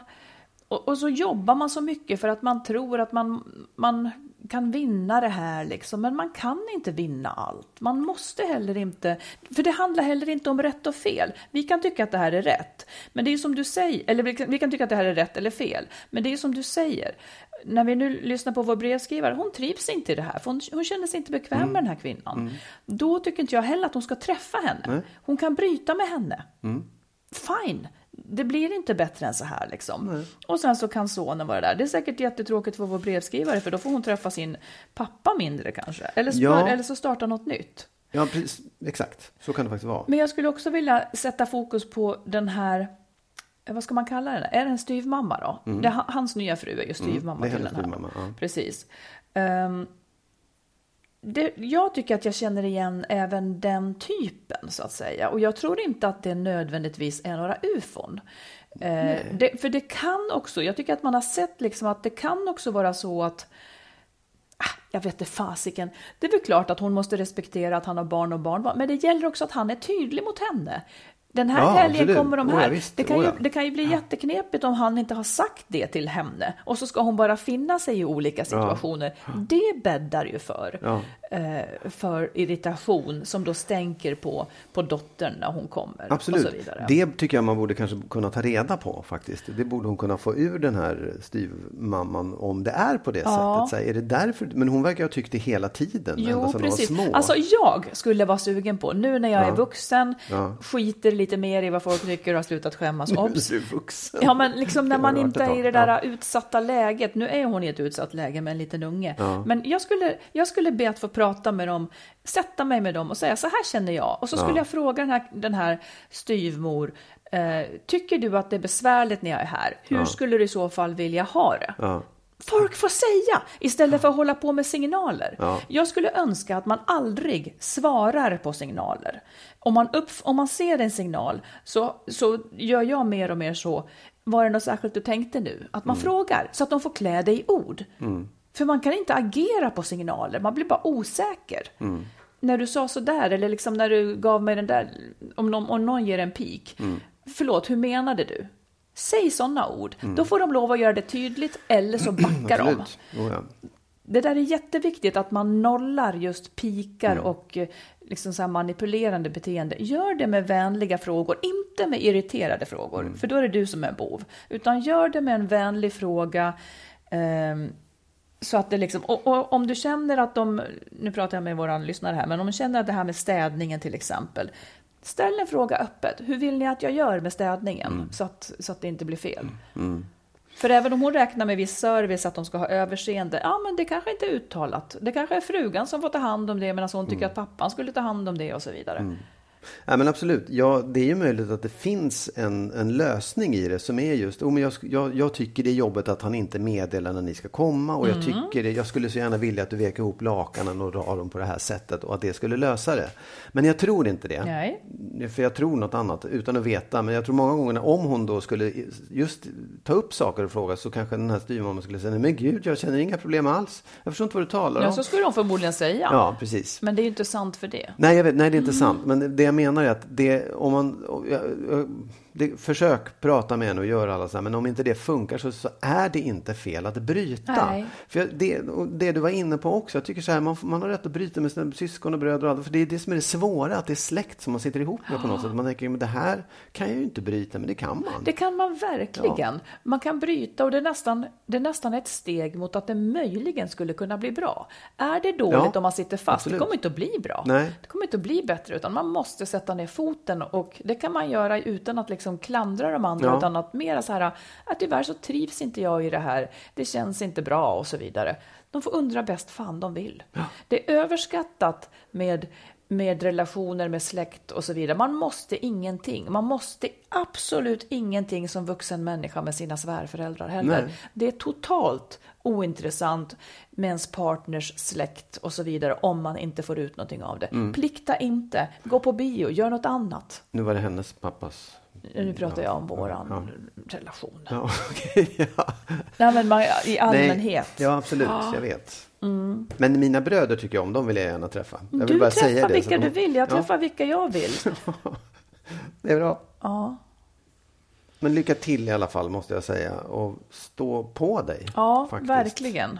S1: Och, och så jobbar man så mycket för att man tror att man, man kan vinna det här liksom, men man kan inte vinna allt. Man måste heller inte, för det handlar heller inte om rätt och fel. Vi kan tycka att det här är rätt, men det är ju som du säger, eller vi kan, vi kan tycka att det här är rätt eller fel, men det är ju som du säger. När vi nu lyssnar på vår brevskrivare, hon trivs inte i det här, för hon, hon känner sig inte bekväm
S2: Mm.
S1: med den här kvinnan. Då tycker inte jag heller att hon ska träffa henne. Hon kan bryta med henne.
S2: Mm.
S1: Fine, det blir inte bättre än så här liksom. Och sen så kan sonen vara där. Det är säkert jättetråkigt för vår brevskrivare för då får hon träffa sin pappa mindre kanske. Eller, så-
S2: Ja.
S1: eller så starta något nytt.
S2: Ja, precis, exakt. Så kan det faktiskt vara.
S1: Men jag skulle också vilja sätta fokus på den här, eh, vad ska man kalla den? Är det en styvmamma då? Det, är ha- hans nya fru är ju styvmamma
S2: Mm. det är
S1: till den här.
S2: styvmamma, ja.
S1: Precis. Ehm, det, jag tycker att jag känner igen även den typen så att säga. Och jag tror inte att det nödvändigtvis är några ufon. Eh, det, för det kan också, jag tycker att man har sett liksom att det kan också vara så att Ah, jag vet inte fasiken. Det är väl klart att hon måste respektera att han har barn och barnbarn, men det gäller också att han är tydlig mot henne. Den här
S2: Ja,
S1: helgen
S2: absolut.
S1: kommer de
S2: Oh,
S1: här.
S2: ja, visst.
S1: det, kan
S2: Oh,
S1: ju,
S2: ja.
S1: det kan ju bli jätteknepigt om han inte har sagt det till henne och så ska hon bara finna sig i olika situationer. Det bäddar ju för,
S2: Ja.
S1: För irritation som då stänker på, på dottern när hon kommer.
S2: Absolut. Det tycker jag man borde kanske kunna ta reda på faktiskt. Det borde hon kunna få ur den här styvmamman om det är på det
S1: Ja.
S2: sättet. Så är det därför? Men hon verkar ha tyckt det hela tiden.
S1: Jo, precis.
S2: Var små.
S1: Alltså jag skulle vara sugen på, nu när jag är vuxen,
S2: Ja.
S1: skiter lite mer i vad folk tycker och har slutat skämmas. Obs!
S2: Du är vuxen.
S1: Ja, men liksom när man inte är i det där
S2: Ja.
S1: utsatta läget. Nu är hon i ett utsatt läge med en liten unge. Men jag skulle, jag skulle be att få prata med dem, sätta mig med dem och säga så här känner jag. Och så skulle jag fråga den här, den här styvmor, eh, tycker du att det är besvärligt när jag är här? Hur skulle du i så fall vilja ha det?
S2: Ja.
S1: Folk får säga istället för att hålla på med signaler. Jag skulle önska att man aldrig svarar på signaler. Om man, upp, om man ser en signal så, så gör jag mer och mer så. Var det något särskilt du tänkte nu? Att man frågar så att de får klä det i ord. För man kan inte agera på signaler, man blir bara osäker. När du sa så där, eller liksom när du gav mig den där, om någon, om någon ger en pik. Förlåt, hur menade du? Säg sådana ord. Då får de lov att göra det tydligt eller så backar de.
S2: Oh, ja.
S1: Det där är jätteviktigt att man nollar just pikar
S2: Mm.
S1: och eh, liksom så manipulerande beteende. Gör det med vänliga frågor, inte med irriterade frågor,
S2: Mm.
S1: för då är det du som är bov. Utan gör det med en vänlig fråga. ehm, så att det liksom, och, och om du känner att de, nu pratar jag med våran lyssnare här, men om du känner att det här med städningen till exempel, ställ en fråga öppet. Hur vill ni att jag gör med städningen
S2: Mm.
S1: så, att, så att det inte blir fel? För även om hon räknar med viss service, att de ska ha överseende, ja men det kanske inte är uttalat. Det kanske är frugan som får ta hand om det medan hon tycker att pappan skulle ta hand om det och så vidare.
S2: Ja, men absolut. Ja, det är ju möjligt att det finns en, en lösning i det som är just, oh, men jag, jag, jag tycker det är jobbigt att han inte meddelar när ni ska komma och jag
S1: Mm.
S2: tycker det, jag skulle så gärna vilja att du vek ihop lakanen och drar dem på det här sättet och att det skulle lösa det. Men jag tror inte det.
S1: Nej.
S2: För jag tror något annat utan att veta. Men jag tror många gånger om hon då skulle just ta upp saker och fråga så kanske den här styvmamman skulle säga, nej men gud jag känner inga problem alls. Jag förstår inte vad du talar
S1: Ja,
S2: om.
S1: så skulle de förmodligen säga.
S2: Ja, precis.
S1: Men det är ju inte sant för det.
S2: Nej, jag vet, nej, det är inte sant. Men det jag menar är att det, om man, jag, jag, det, försök prata med henne och göra alla så här, men om inte det funkar så, så är det inte fel att bryta.
S1: Nej.
S2: För det, det du var inne på också, jag tycker så här, man, man har rätt att bryta med sina syskon och bröder och andra, för det är det som är det svåra, att det är släkt som man sitter ihop med på något sätt. Man tänker, men det här kan jag ju inte bryta, men det kan man.
S1: Det kan man verkligen. Man kan bryta och det är, nästan, det är nästan ett steg mot att det möjligen skulle kunna bli bra. Är det dåligt
S2: Ja,
S1: om man sitter fast,
S2: absolut.
S1: det kommer inte att bli bra.
S2: Nej.
S1: Det kommer inte att bli bättre, utan man måste sätta ner foten och det kan man göra utan att liksom klandra de andra,
S2: Ja.
S1: utan att mera så här, att tyvärr så trivs inte jag i det här, det känns inte bra och så vidare. De får undra bäst fan de vill. Det är överskattat med med relationer med släkt och så vidare. Man måste ingenting. Man måste absolut ingenting som vuxen människa med sina svärföräldrar heller.
S2: Nej.
S1: Det är totalt ointressant med ens partners släkt och så vidare om man inte får ut någonting av det.
S2: Mm.
S1: Plikta inte, gå på bio, gör något annat.
S2: Nu var det hennes pappas.
S1: Nu pratar jag om våran relation.
S2: Ja, okej. ja.
S1: Nej, men man, i allmänhet.
S2: Nej, ja, absolut. Jag vet. Men mina bröder tycker jag om. De vill jag gärna träffa. Jag vill
S1: Mm. du
S2: bara
S1: träffar
S2: säga det.
S1: vilka
S2: så-
S1: du vill, jag
S2: Ja,
S1: träffar vilka jag vill.
S2: det är bra.
S1: Ja.
S2: Men lycka till i alla fall måste jag säga. Och stå på dig.
S1: Ja,
S2: faktiskt.
S1: verkligen.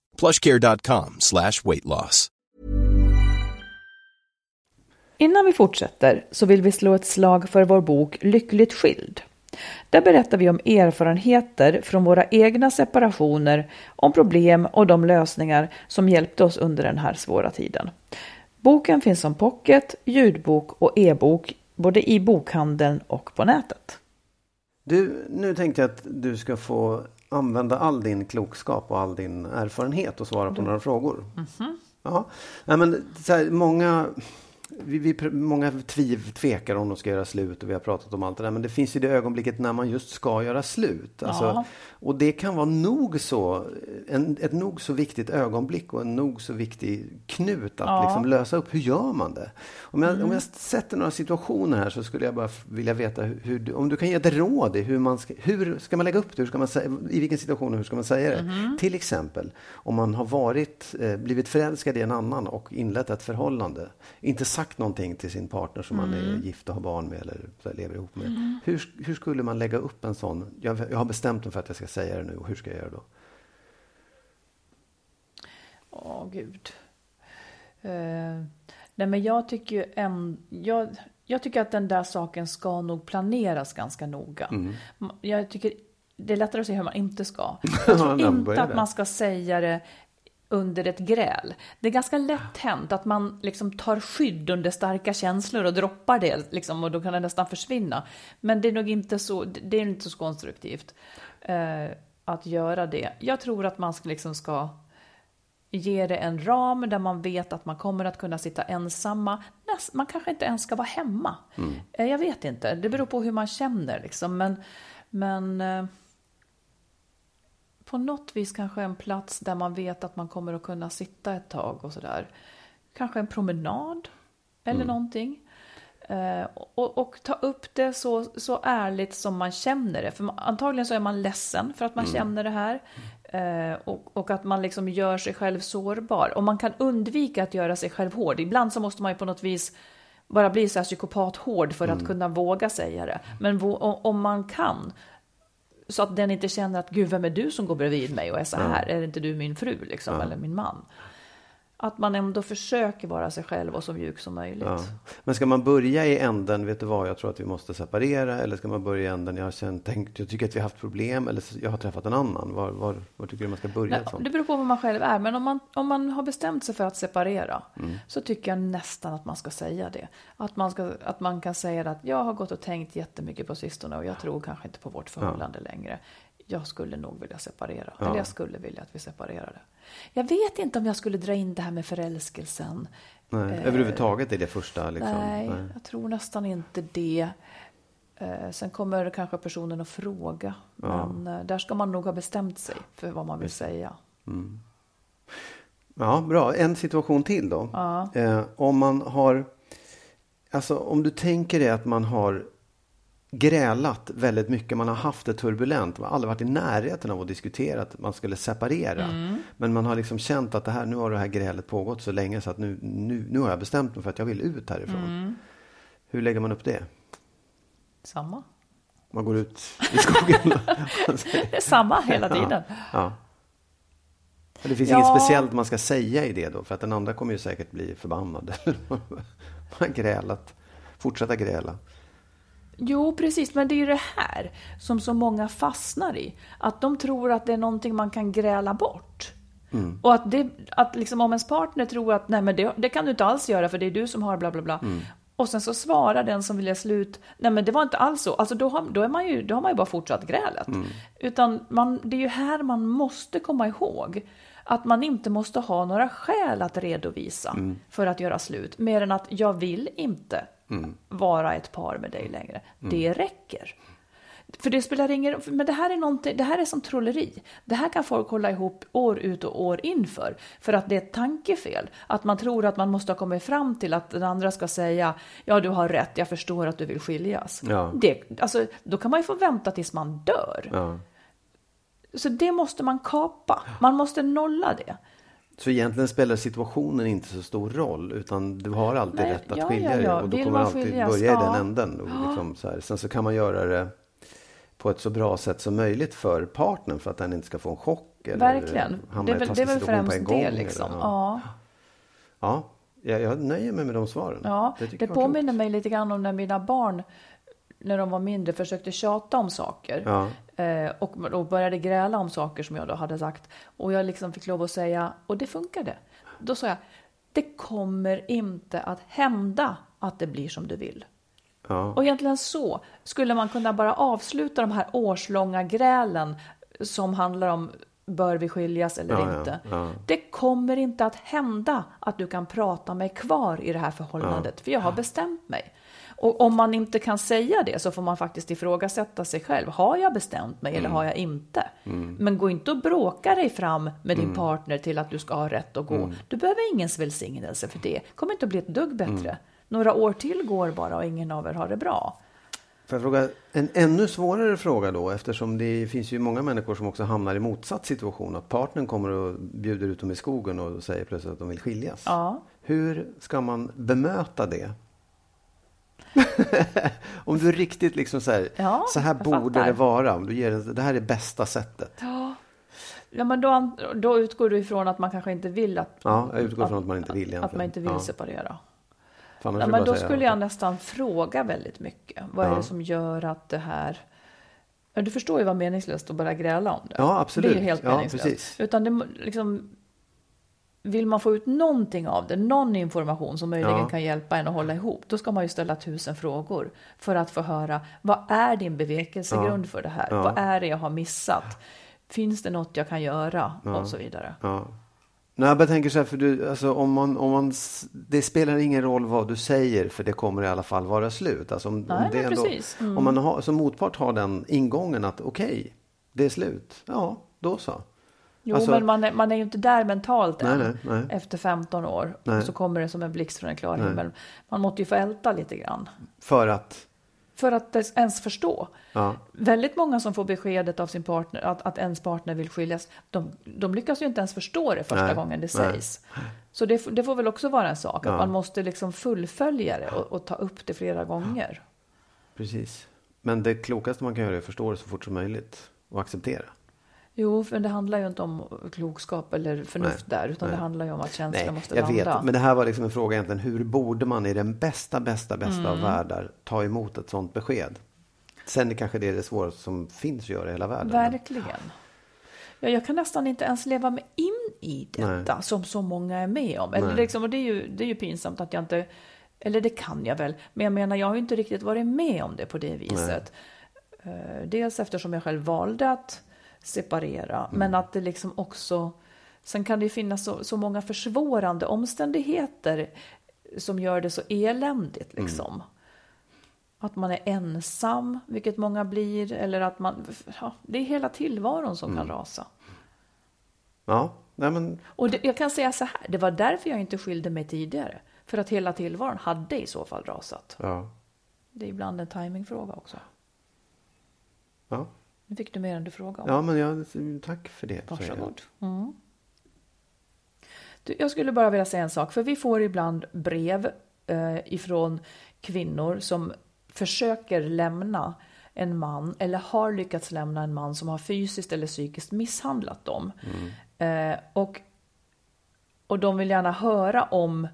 S3: plushcare.com slash weight loss.
S1: Innan vi fortsätter så vill vi slå ett slag för vår bok Lyckligt skild. Där berättar vi om erfarenheter från våra egna separationer, om problem och de lösningar som hjälpte oss under den här svåra tiden. Boken finns som pocket, ljudbok och e-bok både i bokhandeln och på nätet.
S2: Du, nu tänkte jag att du ska få använda all din klokskap och all din erfarenhet och svara på några frågor. Ja, Nej, men så här, många, vi, vi, många tviv, tvekar om de ska göra slut och vi har pratat om allt det där. Men det finns ju det ögonblicket när man just ska göra slut. Alltså,
S1: Ja.
S2: Och det kan vara nog så, en, ett nog så viktigt ögonblick och en nog så viktig knut att
S1: Ja.
S2: liksom lösa upp. Hur gör man det? Om jag, om jag sätter några situationer här så skulle jag bara vilja veta hur, om du kan ge ett råd i hur man ska, hur ska man lägga upp det? Hur ska man säga, I vilken situation och hur ska man säga det? Till exempel om man har varit, eh, blivit förälskad i en annan och inlett ett förhållande. Inte sagt någonting till sin partner som man är gift och har barn med eller lever ihop med. Hur, hur skulle man lägga upp en sån? Jag, jag har bestämt mig för att jag ska säga det nu och hur ska jag göra då?
S1: Åh, gud. Eh, nej, men jag tycker ju en, jag, jag tycker att den där saken ska nog planeras ganska noga.
S2: Mm.
S1: Jag tycker det är lättare att säga hur man inte ska. Jag
S2: Ja,
S1: tror inte att man ska säga det under ett gräl. Det är ganska lätt hänt att man liksom tar skydd under starka känslor och droppar det liksom, och då kan det nästan försvinna. Men det är nog inte så, det är inte så konstruktivt eh, att göra det. Jag tror att man ska, liksom ska ge det en ram där man vet att man kommer att kunna sitta ensamma. Man kanske inte ens ska vara hemma. Eh, Jag vet inte, det beror på hur man känner liksom. Men, men eh, på något vis kanske en plats där man vet att man kommer att kunna sitta ett tag och sådär. Kanske en promenad eller någonting. Eh, och, och ta upp det så, så ärligt som man känner det. För man, antagligen så är man ledsen för att man känner det här. Eh, och, och att man liksom gör sig själv sårbar. Och man kan undvika att göra sig själv hård. Ibland så måste man ju på något vis bara bli så här psykopat-hård för att kunna våga säga det. Men om man kan, så att den inte känner att gud, vem är du som går bredvid mig och är så här? Är inte du min fru liksom, eller min man? Att man ändå försöker vara sig själv och så mjuk som möjligt.
S2: Ja. Men ska man börja i änden, vet du vad, jag tror att vi måste separera. Eller ska man börja i änden, jag har känt, tänkt, jag tycker att vi har haft problem. Eller jag har träffat en annan. Var, var, var tycker du man ska börja?
S1: Nej,
S2: sånt?
S1: det beror på vad man själv är, men om man, om man har bestämt sig för att separera
S2: Mm.
S1: så tycker jag nästan att man ska säga det. Att man, ska, att man kan säga att jag har gått och tänkt jättemycket på sistone och jag tror kanske inte på vårt förhållande längre. Jag skulle nog vilja separera, eller jag skulle vilja att vi separerade. Jag vet inte om jag skulle dra in det här med förälskelsen.
S2: Nej, överhuvudtaget är det första liksom.
S1: Nej,
S2: Nej.
S1: jag tror nästan inte det. Eh, sen kommer kanske personen att fråga. Men eh, där ska man nog ha bestämt sig för vad man vill säga.
S2: Ja, bra. En situation till då. Eh, om man har, alltså om du tänker dig att man har grälat väldigt mycket. Man har haft det turbulent. Man har aldrig varit i närheten av att diskutera att man skulle separera.
S1: Mm.
S2: Men man har liksom känt att det här, nu har det här grälet pågått så länge så att nu, nu, nu har jag bestämt mig för att jag vill ut härifrån.
S1: Mm.
S2: Hur lägger man upp det?
S1: Samma.
S2: Man går ut i skogen.
S1: Det är samma hela tiden.
S2: Ja. ja. Det finns
S1: Ja.
S2: inget speciellt man ska säga i det då, för att den andra kommer ju säkert bli förbannad. Man har grälat, fortsätta gräla.
S1: Jo, precis. Men det är ju det här som så många fastnar i. Att de tror att det är någonting man kan gräla bort.
S2: Mm.
S1: Och att, det, att liksom om ens partner tror att nej men det, det kan du inte alls göra för det är du som har bla bla bla.
S2: Mm.
S1: Och sen så svarar den som vill göra slut, nej men det var inte alls så. Alltså då har, då är man ju, då har man ju bara fortsatt grälet.
S2: Mm.
S1: Utan man, det är ju här man måste komma ihåg att man inte måste ha några skäl att redovisa
S2: Mm.
S1: för att göra slut. Mer än att jag vill inte
S2: Mm.
S1: vara ett par med dig längre. Det räcker. För det spelar ingen men det här är någonting, det här är som trolleri. Det här kan folk hålla ihop år ut och år inför. För att det är ett tankefel. Att man tror att man måste ha kommit fram till att den andra ska säga ja du har rätt, jag förstår att du vill skiljas.
S2: Ja.
S1: Det, alltså, då kan man ju få vänta tills man dör.
S2: Ja.
S1: Så det måste man kapa. Man måste nolla det.
S2: Så egentligen spelar situationen inte så stor roll, utan du har alltid
S1: Nej,
S2: rätt att
S1: ja,
S2: skilja
S1: ja,
S2: dig.
S1: ja.
S2: Och då
S1: Vill
S2: kommer
S1: man
S2: alltid
S1: skiljas,
S2: börja i
S1: ja.
S2: den änden. Och liksom så här. Sen så kan man göra det på ett så bra sätt som möjligt för partnern för att den inte ska få en chock. Eller
S1: Verkligen.
S2: hamna
S1: Det är väl, det är väl främst
S2: gång,
S1: det
S2: eller-
S1: liksom.
S2: Ja,
S1: Ja.
S2: ja. Jag, jag nöjer mig med de svaren.
S1: Ja, det
S2: var
S1: påminner mig lite grann om när mina barn, när de var mindre, försökte tjata om saker.
S2: Ja.
S1: Eh, och, och började gräla om saker som jag då hade sagt. Och jag liksom fick lov att säga, och det funkade. Då sa jag, det kommer inte att hända att det blir som du vill.
S2: Ja.
S1: Och egentligen så skulle man kunna bara avsluta de här årslånga grälen som handlar om bör vi skiljas eller
S2: Ja, ja,
S1: inte.
S2: ja.
S1: Det kommer inte att hända att du kan prata mig kvar i det här förhållandet, för jag har bestämt mig. Och om man inte kan säga det så får man faktiskt ifrågasätta sig själv. Har jag bestämt mig eller
S2: Mm.
S1: har jag inte? Men gå inte och bråka dig fram med din partner till att du ska ha rätt att gå.
S2: Mm.
S1: Du behöver ingens välsignelse för det. kommer inte att bli ett dugg bättre.
S2: Mm.
S1: Några år till går bara och ingen av er har det bra.
S2: Får jag fråga en ännu svårare fråga då eftersom det finns ju många människor som också hamnar i motsatt situation. Att partnern kommer och bjuder ut dem i skogen och säger plötsligt att de vill skiljas.
S1: Ja.
S2: Hur ska man bemöta det? Om du riktigt liksom så här,
S1: Ja,
S2: så här borde
S1: fattar.
S2: det vara. Om du ger, det det här är bästa sättet.
S1: Ja, men då, då utgår du ifrån att man kanske inte vill att...
S2: Ja, jag utgår från att man inte vill
S1: Att
S2: egentligen.
S1: man inte vill
S2: Ja.
S1: separera. Ja,
S2: vill
S1: men då skulle jag nästan fråga väldigt mycket. Vad är
S2: Ja.
S1: det som gör att det här... Ja, du förstår ju vad meningslöst att bara gräla om det.
S2: Ja, absolut.
S1: Det är ju helt
S2: Ja,
S1: meningslöst.
S2: precis.
S1: Utan det liksom... Vill man få ut någonting av det, någon information som möjligen
S2: Ja.
S1: kan hjälpa en att hålla ihop, då ska man ju ställa tusen frågor för att få höra vad är din bevekelsegrund för det här?
S2: Ja.
S1: Vad är det jag har missat? Finns det något jag kan göra? Och så vidare.
S2: Ja. Nej, jag tänker så här, för du, alltså, om man, om man, det spelar ingen roll vad du säger för det kommer i alla fall vara slut. Alltså, om,
S1: Nej,
S2: om, det ändå.
S1: Mm.
S2: om man har, som motpart har den ingången att okej, det är slut. Ja, då så.
S1: Jo,
S2: Alltså-
S1: men man är, man är ju inte där mentalt än.
S2: Nej, nej, nej.
S1: Efter 15 år. Så kommer det som en blixt från en klar himmel. Man måste ju få älta lite grann.
S2: För att,
S1: För att ens förstå.
S2: ja,
S1: Väldigt många som får beskedet av sin partner att, att ens partner vill skiljas, de, de lyckas ju inte ens förstå det första gången det sägs. Så det, det får väl också vara en sak,
S2: Ja.
S1: att man måste liksom fullfölja det och, och ta upp det flera gånger.
S2: precis. Men det klokaste man kan göra är att förstå det så fort som möjligt och acceptera.
S1: Jo, för det handlar ju inte om klokskap eller förnuft
S2: Nej,
S1: där, utan
S2: nej.
S1: det handlar ju om att känslor
S2: Nej,
S1: måste
S2: jag
S1: landa.
S2: vet. Men det här var liksom en fråga egentligen. Hur borde man i den bästa, bästa, bästa
S1: Mm.
S2: av världar ta emot ett sånt besked? Sen är kanske det är det svåraste som finns att göra i hela världen. Men-
S1: Verkligen. Ja, jag kan nästan inte ens leva mig in i detta som så många är med om. Eller
S2: Nej.
S1: liksom, och det, är ju, det är ju pinsamt att jag inte... Eller det kan jag väl, men jag menar jag har ju inte riktigt varit med om det på det viset. Eh, Dels eftersom jag själv valde att separera,
S2: Mm.
S1: men att det liksom också... Sen kan det ju finnas så, så många försvårande omständigheter som gör det så eländigt
S2: Mm.
S1: liksom. Att man är ensam, vilket många blir, eller att man... Ja, det är hela tillvaron som
S2: Mm.
S1: kan rasa.
S2: Ja, nej men
S1: Och det, jag kan säga så här, det var därför jag inte skilde mig tidigare. För att hela tillvaron hade i så fall rasat.
S2: ja.
S1: Det är ibland en timingfråga också.
S2: Ja.
S1: Nu fick du mer än du frågade om.
S2: Ja, men jag, tack för det.
S1: Varsågod. Mm. Du, Jag skulle bara vilja säga en sak, för vi får ibland brev eh, ifrån kvinnor som försöker lämna en man eller har lyckats lämna en man som har fysiskt eller psykiskt misshandlat dem. Eh, och, och de vill gärna höra om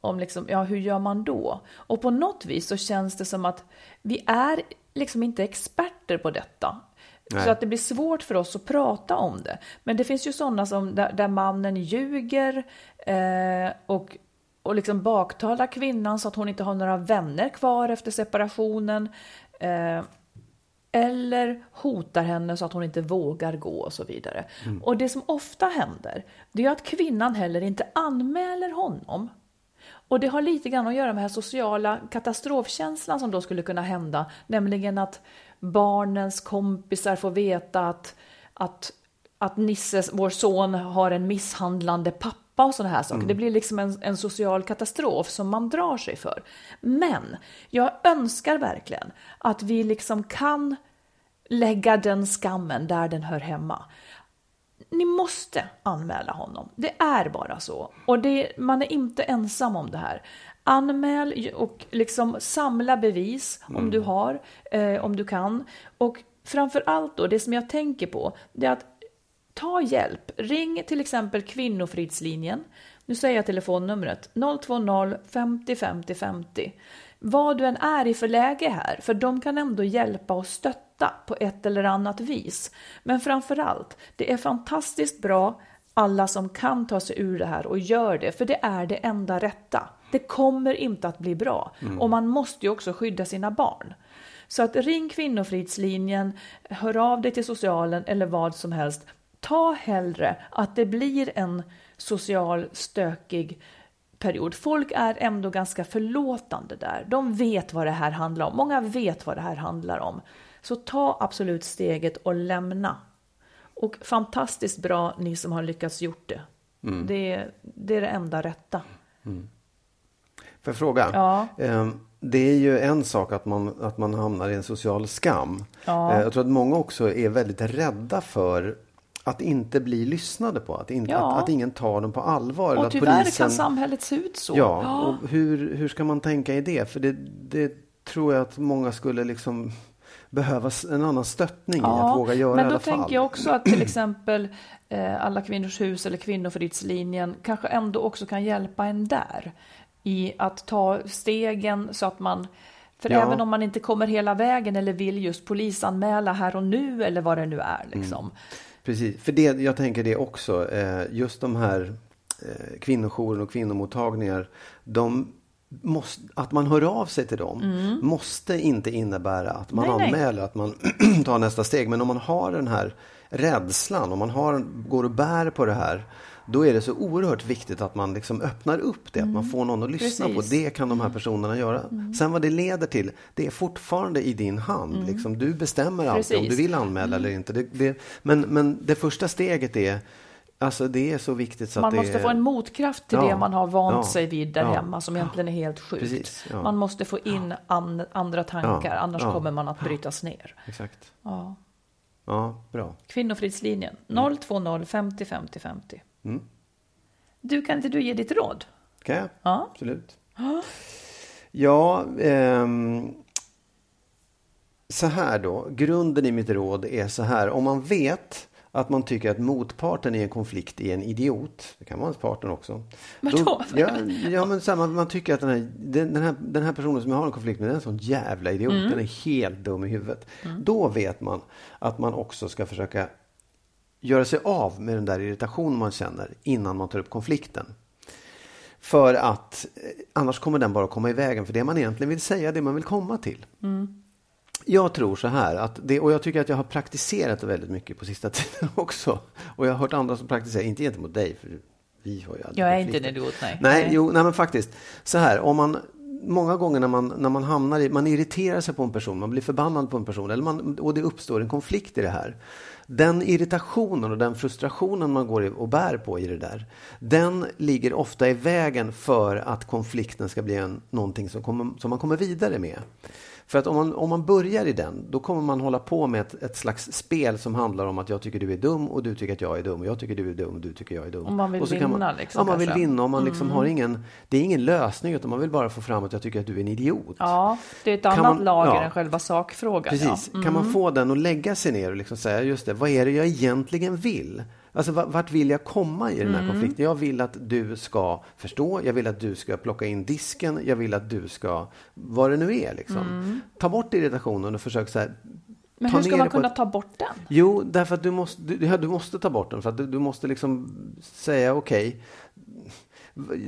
S1: om liksom, ja, hur gör man då? Och på något vis så känns det som att vi är liksom inte experter på detta.
S2: Nej.
S1: Så att det blir svårt för oss att prata om det. Men det finns ju sådana som där, där mannen ljuger eh, och, och liksom baktalar kvinnan så att hon inte har några vänner kvar efter separationen. Eh, eller hotar henne så att hon inte vågar gå och så vidare. Och det som ofta händer, det är att kvinnan heller inte anmäler honom. Och det har lite grann att göra med den här sociala katastrofkänslan som då skulle kunna hända, nämligen att barnens kompisar får veta att, att, att Nisse, vår son, har en misshandlande pappa och sådana här saker. Det blir liksom en, en social katastrof som man drar sig för. Men jag önskar verkligen att vi liksom kan lägga den skammen där den hör hemma ni måste anmäla honom. Det är bara så. Och det, man är inte ensam om det här. Anmäl och liksom samla bevis om du har, eh, om du kan. Och framför allt då, det som jag tänker på, det är att ta hjälp. Ring till exempel Kvinnofridslinjen. Nu säger jag telefonnumret 020 50 50 50. Vad du än är i för läge här, för de kan ändå hjälpa och stötta på ett eller annat vis. Men framför allt, det är fantastiskt bra alla som kan ta sig ur det här och gör det, för det är det enda rätta. Det kommer inte att bli bra och man måste ju också skydda sina barn. Så att ring Kvinnofridslinjen, hör av dig till socialen eller vad som helst. Ta hellre att det blir en social stökig period. Folk är ändå ganska förlåtande där. De vet vad det här handlar om. Många vet vad det här handlar om. Så ta absolut steget och lämna. Och fantastiskt bra ni som har lyckats gjort det. Det, är, det är det enda rätta.
S2: Får jag fråga?
S1: Ja.
S2: Ehm, Det är ju en sak att man, att man hamnar i en social skam.
S1: Ja.
S2: Eh, Jag tror att många också är väldigt rädda för att inte bli lyssnade på. Att, inte,
S1: Ja.
S2: att, att ingen tar dem på allvar. eller
S1: Och
S2: att
S1: tyvärr
S2: polisen...
S1: kan samhället se ut så.
S2: Ja, och hur, hur ska man tänka i det? För det, det tror jag att många skulle liksom behöva en annan stöttning i att våga göra
S1: men
S2: i
S1: då
S2: alla fall.
S1: tänker jag också att till exempel eh, Alla Kvinnors Hus eller Kvinnofridslinjen kanske ändå också kan hjälpa en där. I att ta stegen så att man för
S2: Ja.
S1: även om man inte kommer hela vägen eller vill just polisanmäla här och nu eller vad det nu är liksom.
S2: Precis, för det, jag tänker det också. Eh, just de här eh, kvinnojouren och kvinnomottagningar. De måste, att man hör av sig till dem måste inte innebära att man
S1: Mm. Nej, nej.
S2: anmäler, att man tar nästa steg. Men om man har den här rädslan, om man har, går och bär på det här. Då är det så oerhört viktigt att man liksom öppnar upp det, att man får någon att lyssna
S1: Mm. Precis.
S2: på. Det kan de här personerna göra. Sen vad det leder till, det är fortfarande i din hand. Liksom, du bestämmer alltid om du
S1: Mm.
S2: Vill anmäla eller inte. Det, det, men, men det första steget är, alltså det är så viktigt så
S1: Man
S2: att
S1: måste
S2: är,
S1: få en motkraft till
S2: Ja,
S1: det man har vant
S2: ja,
S1: sig vid där
S2: ja,
S1: hemma som egentligen är helt sjukt.
S2: Precis.
S1: Man måste få in an, andra tankar, annars kommer man att brytas ner.
S2: Exakt.
S1: Ja.
S2: Ja, bra.
S1: Kvinnofridslinjen
S2: Mm.
S1: 020 50 50 50. Du, kan inte du ge ditt råd?
S2: Kan jag?
S1: Ja.
S2: Absolut. Ja, ehm, så här då. Grunden i mitt råd är så här. Om man vet att man tycker att motparten i en konflikt är en idiot. Det kan vara ens partner också.
S1: Vadå?
S2: ja, ja, men så här, man, man tycker att den här, den, den, här, den här personen som jag har en konflikt med, den är en sån jävla idiot.
S1: Mm.
S2: Den är helt dum i huvudet. Då vet man att man också ska försöka göra sig av med den där irritationen man känner innan man tar upp konflikten. För att eh, annars kommer den bara komma i vägen för det man egentligen vill säga, det man vill komma till. Jag tror så här, att det, och jag tycker att jag har praktiserat det väldigt mycket på sista tiden också. Och jag har hört andra som praktiserar, inte gentemot dig, för vi har ju aldrig
S1: Jag är inte
S2: konflikter.
S1: en idiot, nej.
S2: Nej,
S1: Nej.
S2: jo, nej men faktiskt. Så här, om man Många gånger när man, när man hamnar i, man irriterar sig på en person, man blir förbannad på en person eller man, och det uppstår en konflikt i det här. Den irritationen och den frustrationen man går och bär på i det där, den ligger ofta i vägen för att konflikten ska bli en, någonting som, kommer, som man kommer vidare med. För att om man, om man börjar i den, då kommer man hålla på med ett, ett slags spel som handlar om att jag tycker du är dum och du tycker att jag är dum och jag tycker du är dum och du tycker jag är dum.
S1: Om man vill
S2: och så
S1: vinna
S2: man,
S1: liksom,
S2: Ja, man vill vinna och man liksom
S1: Mm.
S2: har ingen, det är ingen lösning utan man vill bara få fram att jag tycker att du är en idiot.
S1: Ja, det är ett
S2: Kan
S1: annat
S2: man-
S1: lager
S2: ja.
S1: än själva sakfrågan.
S2: Precis.
S1: Ja.
S2: Kan man
S1: Mm.
S2: få den att lägga sig ner och liksom säga, just det, vad är det jag egentligen vill? Alltså va- vart vill jag komma i den här
S1: Mm.
S2: konflikten? Jag vill att du ska förstå, jag vill att du ska plocka in disken, jag vill att du ska, vad det nu är liksom.
S1: Mm.
S2: Ta bort irritationen och försök så här,
S1: Men hur ska man kunna
S2: ett-
S1: ta bort den?
S2: Jo, därför att du måste, du, ja, du måste ta bort den. För att du, du måste liksom säga okej.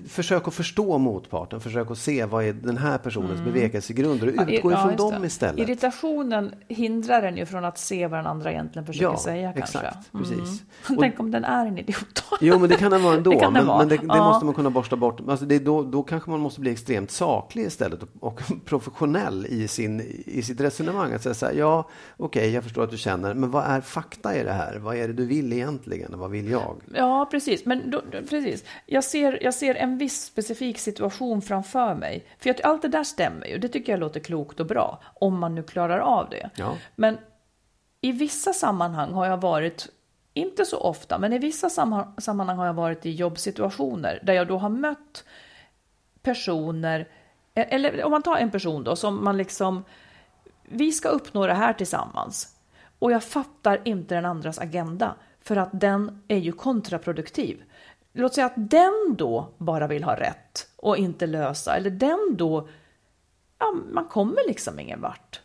S2: Försök att förstå motparten. Försök att se vad är den här personens
S1: Mm.
S2: bevekelsegrunder och utgå
S1: ja,
S2: ifrån dem
S1: det.
S2: istället.
S1: Irritationen hindrar en ju från att se vad den andra egentligen försöker
S2: Ja,
S1: säga kanske.
S2: exakt, precis.
S1: Mm.
S2: Och-
S1: Tänk om den är en idiot.
S2: Jo, men det kan den vara ändå.
S1: Det
S2: men
S1: vara.
S2: men det, det
S1: Ja.
S2: måste man kunna borsta bort. Alltså det då, då kanske man måste bli extremt saklig istället och, och professionell i, sin, i sitt resonemang. Att säga så här, ja, okej, jag förstår att du känner, men vad är fakta i det här? Vad är det du vill egentligen? Och vad vill jag?
S1: Ja, precis. Men då- precis. Jag, ser, jag ser en viss specifik situation framför mig. För att allt det där stämmer ju. Det tycker jag låter klokt och bra. Om man nu klarar av det.
S2: Ja.
S1: Men i vissa sammanhang har jag varit, inte så ofta, men i vissa samma- sammanhang har jag varit i jobbsituationer där jag då har mött personer, eller om man tar en person då som man liksom, vi ska uppnå det här tillsammans. Och jag fattar inte den andras agenda för att den är ju kontraproduktiv. Låt säga att den då bara vill ha rätt och inte lösa, eller den då, ja, man kommer liksom ingen vart.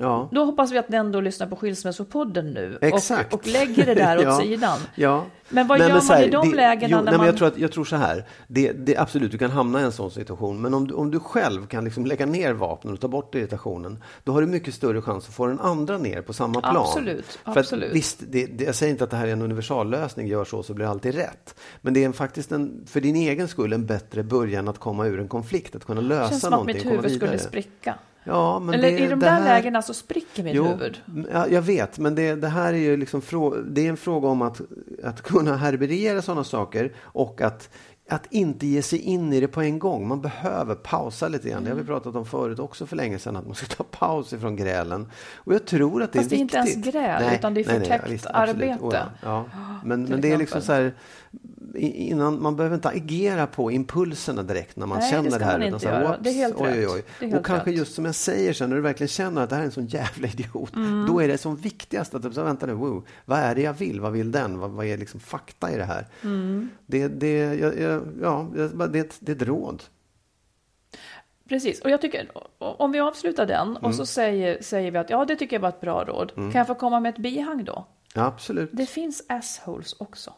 S2: Ja.
S1: Då hoppas vi att den då lyssnar på Skilsmässopodden nu
S2: Exakt.
S1: och, och lägger det där åt
S2: Ja.
S1: sidan.
S2: Ja.
S1: Men vad
S2: Nej,
S1: gör man
S2: här,
S1: i de
S2: det-
S1: lägena
S2: jo,
S1: när
S2: nej,
S1: man...
S2: jag, tror att, jag tror så här, det, det, absolut, du kan hamna i en sån situation, men om du, om du själv kan liksom lägga ner vapnen och ta bort irritationen, då har du mycket större chans att få den andra ner på samma plan.
S1: Absolut,
S2: För
S1: absolut.
S2: Att, visst, det, det, jag säger inte att det här är en universallösning, gör så så blir det alltid rätt. Men det är en, faktiskt en, för din egen skull en bättre början att komma ur en konflikt, att kunna lösa
S1: känns som att
S2: någonting,
S1: mitt huvud skulle spricka.
S2: Ja, men
S1: Eller
S2: det,
S1: i de där
S2: här...
S1: lägena så spricker mitt
S2: Jo,
S1: huvud.
S2: Ja, jag vet, men det, det här är ju liksom frå, det är en fråga om att, att kunna herberera sådana saker och att, att inte ge sig in i det på en gång. Man behöver pausa lite grann. Det har
S1: Mm.
S2: vi pratat om förut också för länge sedan, att man ska ta paus ifrån grälen. Och jag tror att det
S1: Fast
S2: är
S1: det är inte
S2: viktigt.
S1: ens gräl, utan det är förtäckt
S2: visst,
S1: arbete.
S2: Oh, ja. ja. Men,
S1: Till
S2: men det är liksom så här, innan, man behöver inte agera på impulserna direkt när man
S1: Nej, det
S2: känner
S1: ska
S2: det här. utan så här,
S1: göra.
S2: "Oops,
S1: Det är helt
S2: oj, oj, oj.
S1: Det
S2: Och kanske
S1: rätt.
S2: just som jag säger sen, när du verkligen känner att det här är en sån jävla idiot,
S1: Mm.
S2: då är det som viktigast att, så, vänta nu, wow, vad är det jag vill? Vad vill den? Vad, vad är liksom fakta i det här?
S1: Mm.
S2: Det, det, jag, jag, ja, det, det, är ett- det är ett råd.
S1: Precis, och jag tycker, om vi avslutar den och
S2: Mm.
S1: så säger, säger vi att ja, det tycker jag var ett bra råd.
S2: Mm.
S1: Kan jag få komma med ett bihang då?
S2: Absolut.
S1: Det finns assholes också.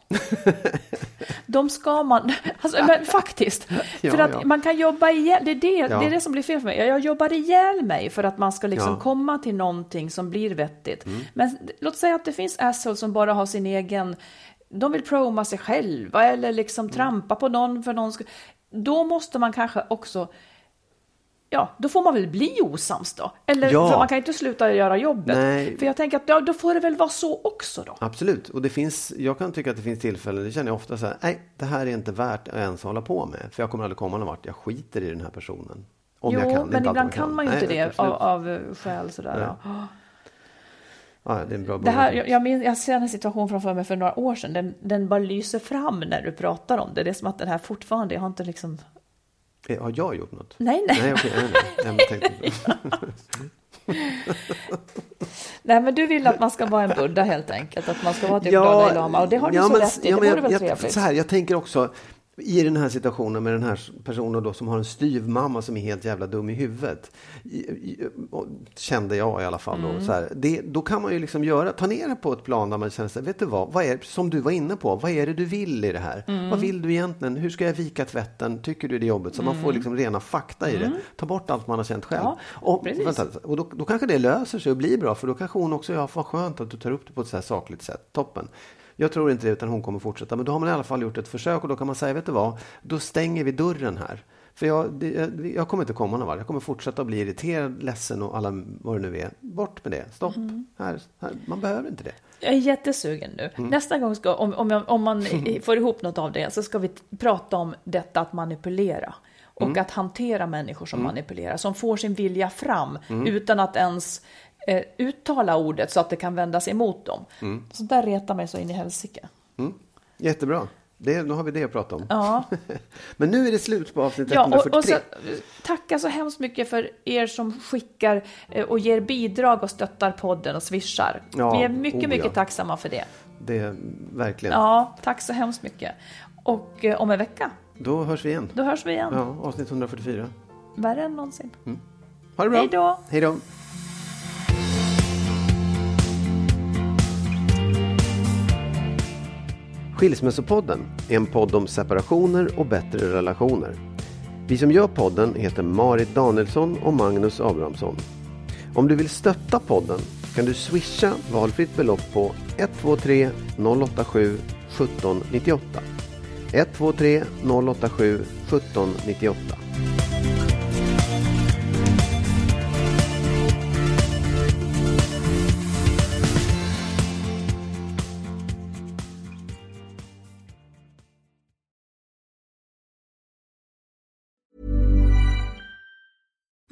S1: De ska man, alltså, men faktiskt.
S2: Ja,
S1: för att
S2: ja.
S1: man kan jobba ihjäl, det är det,
S2: Ja.
S1: det är det som blir fel för mig. Jag jobbar ihjäl mig för att man ska liksom.
S2: Mm.
S1: komma till någonting som blir vettigt. Men låt säga att det finns assholes som bara har sin egen, de vill proma sig själva eller liksom
S2: Mm.
S1: trampa på någon för någon ska, Då måste man kanske också Ja, då får man väl bli osams då. Eller,
S2: Ja.
S1: för man kan inte sluta göra jobbet.
S2: Nej.
S1: För jag tänker att ja, då får det väl vara så också då.
S2: Absolut, och det finns, jag kan tycka att det finns tillfällen, det känner jag ofta så här, nej, det här är inte värt att ens hålla på med, för jag kommer aldrig komma någon vart, jag skiter i den här personen. Om
S1: jo,
S2: jag kan.
S1: Men ibland kan man ju inte
S2: Nej,
S1: det
S2: absolut.
S1: av, av eh, skäl sådär. Ja.
S2: Ja, det är en bra
S1: Det här, jag, jag, minns, jag ser en situation framför mig för några år sedan. Den, den bara lyser fram när du pratar om det. Det är som att den här fortfarande, jag har inte liksom...
S2: Eh, Har jag gjort något?
S1: Nej, nej.
S2: Nej, okej, nej, nej.
S1: Nej, men du vill att man ska vara en buddha helt enkelt. Att man ska vara typ Dalai Lama. Och det har du så
S2: men-
S1: rätt i.
S2: ja,
S1: det vore väl
S2: jag,
S1: trevligt.
S2: så här, jag tänker också i den här situationen med den här personen då som har en styvmamma som är helt jävla dum i huvudet. I, i, och kände jag i alla fall. Då,
S1: Mm.
S2: så här, det, då kan man ju liksom göra, ta ner det på ett plan där man känner sig, vet du vad, vad är, som du var inne på, vad är det du vill i det här?
S1: Mm.
S2: Vad vill du egentligen? Hur ska jag vika tvätten? Tycker du det är jobbigt? Så man får
S1: Mm.
S2: liksom rena fakta i det. Ta bort allt man har känt själv.
S1: Ja,
S2: och vänta, och då, då kanske det löser sig och blir bra, för då kanske hon också, ja, vad skönt att du tar upp det på ett så här sakligt sätt. Toppen. Jag tror inte det, utan hon kommer fortsätta. Men då har man i alla fall gjort ett försök och då kan man säga, vet du vad, då stänger vi dörren här. För jag, det, jag, kommer inte komma någon vart. Jag kommer fortsätta att bli irriterad, ledsen och alla vad det nu är. Bort med det. Stopp. Här, här. Man behöver inte det.
S1: Jag är jättesugen nu. Nästa gång, ska, om, om, jag, om man får ihop något av det, så ska vi prata om detta att manipulera. Och att hantera människor som manipulerar, som får sin vilja fram utan att ens eh, uttala ordet så att det kan vändas emot dem. Sånt där retar mig så in i helsike.
S2: Jättebra. Det, då har vi det att prata om.
S1: Ja.
S2: Men nu är det slut på avsnitt
S1: Ja, och,
S2: 143.
S1: och så, tacka så hemskt mycket för er som skickar eh, och ger bidrag och stöttar podden och swishar.
S2: Ja,
S1: Vi är mycket,
S2: oh
S1: mycket
S2: ja.
S1: tacksamma för det.
S2: Det, verkligen.
S1: Ja, tack så hemskt mycket. Och eh, om en vecka,
S2: Då hörs vi igen.
S1: då hörs vi igen.
S2: Ja, avsnitt 144.
S1: Värre än någonsin.
S2: Ha det bra.
S1: Hej då.
S2: Hej då. Skilsmässopodden är en podd om separationer och bättre relationer. Vi som gör podden heter Marit Danielsson och Magnus Abrahamsson. Om du vill stötta podden kan du swisha valfritt belopp på 123 087 1798. 123 087 1798.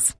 S4: details.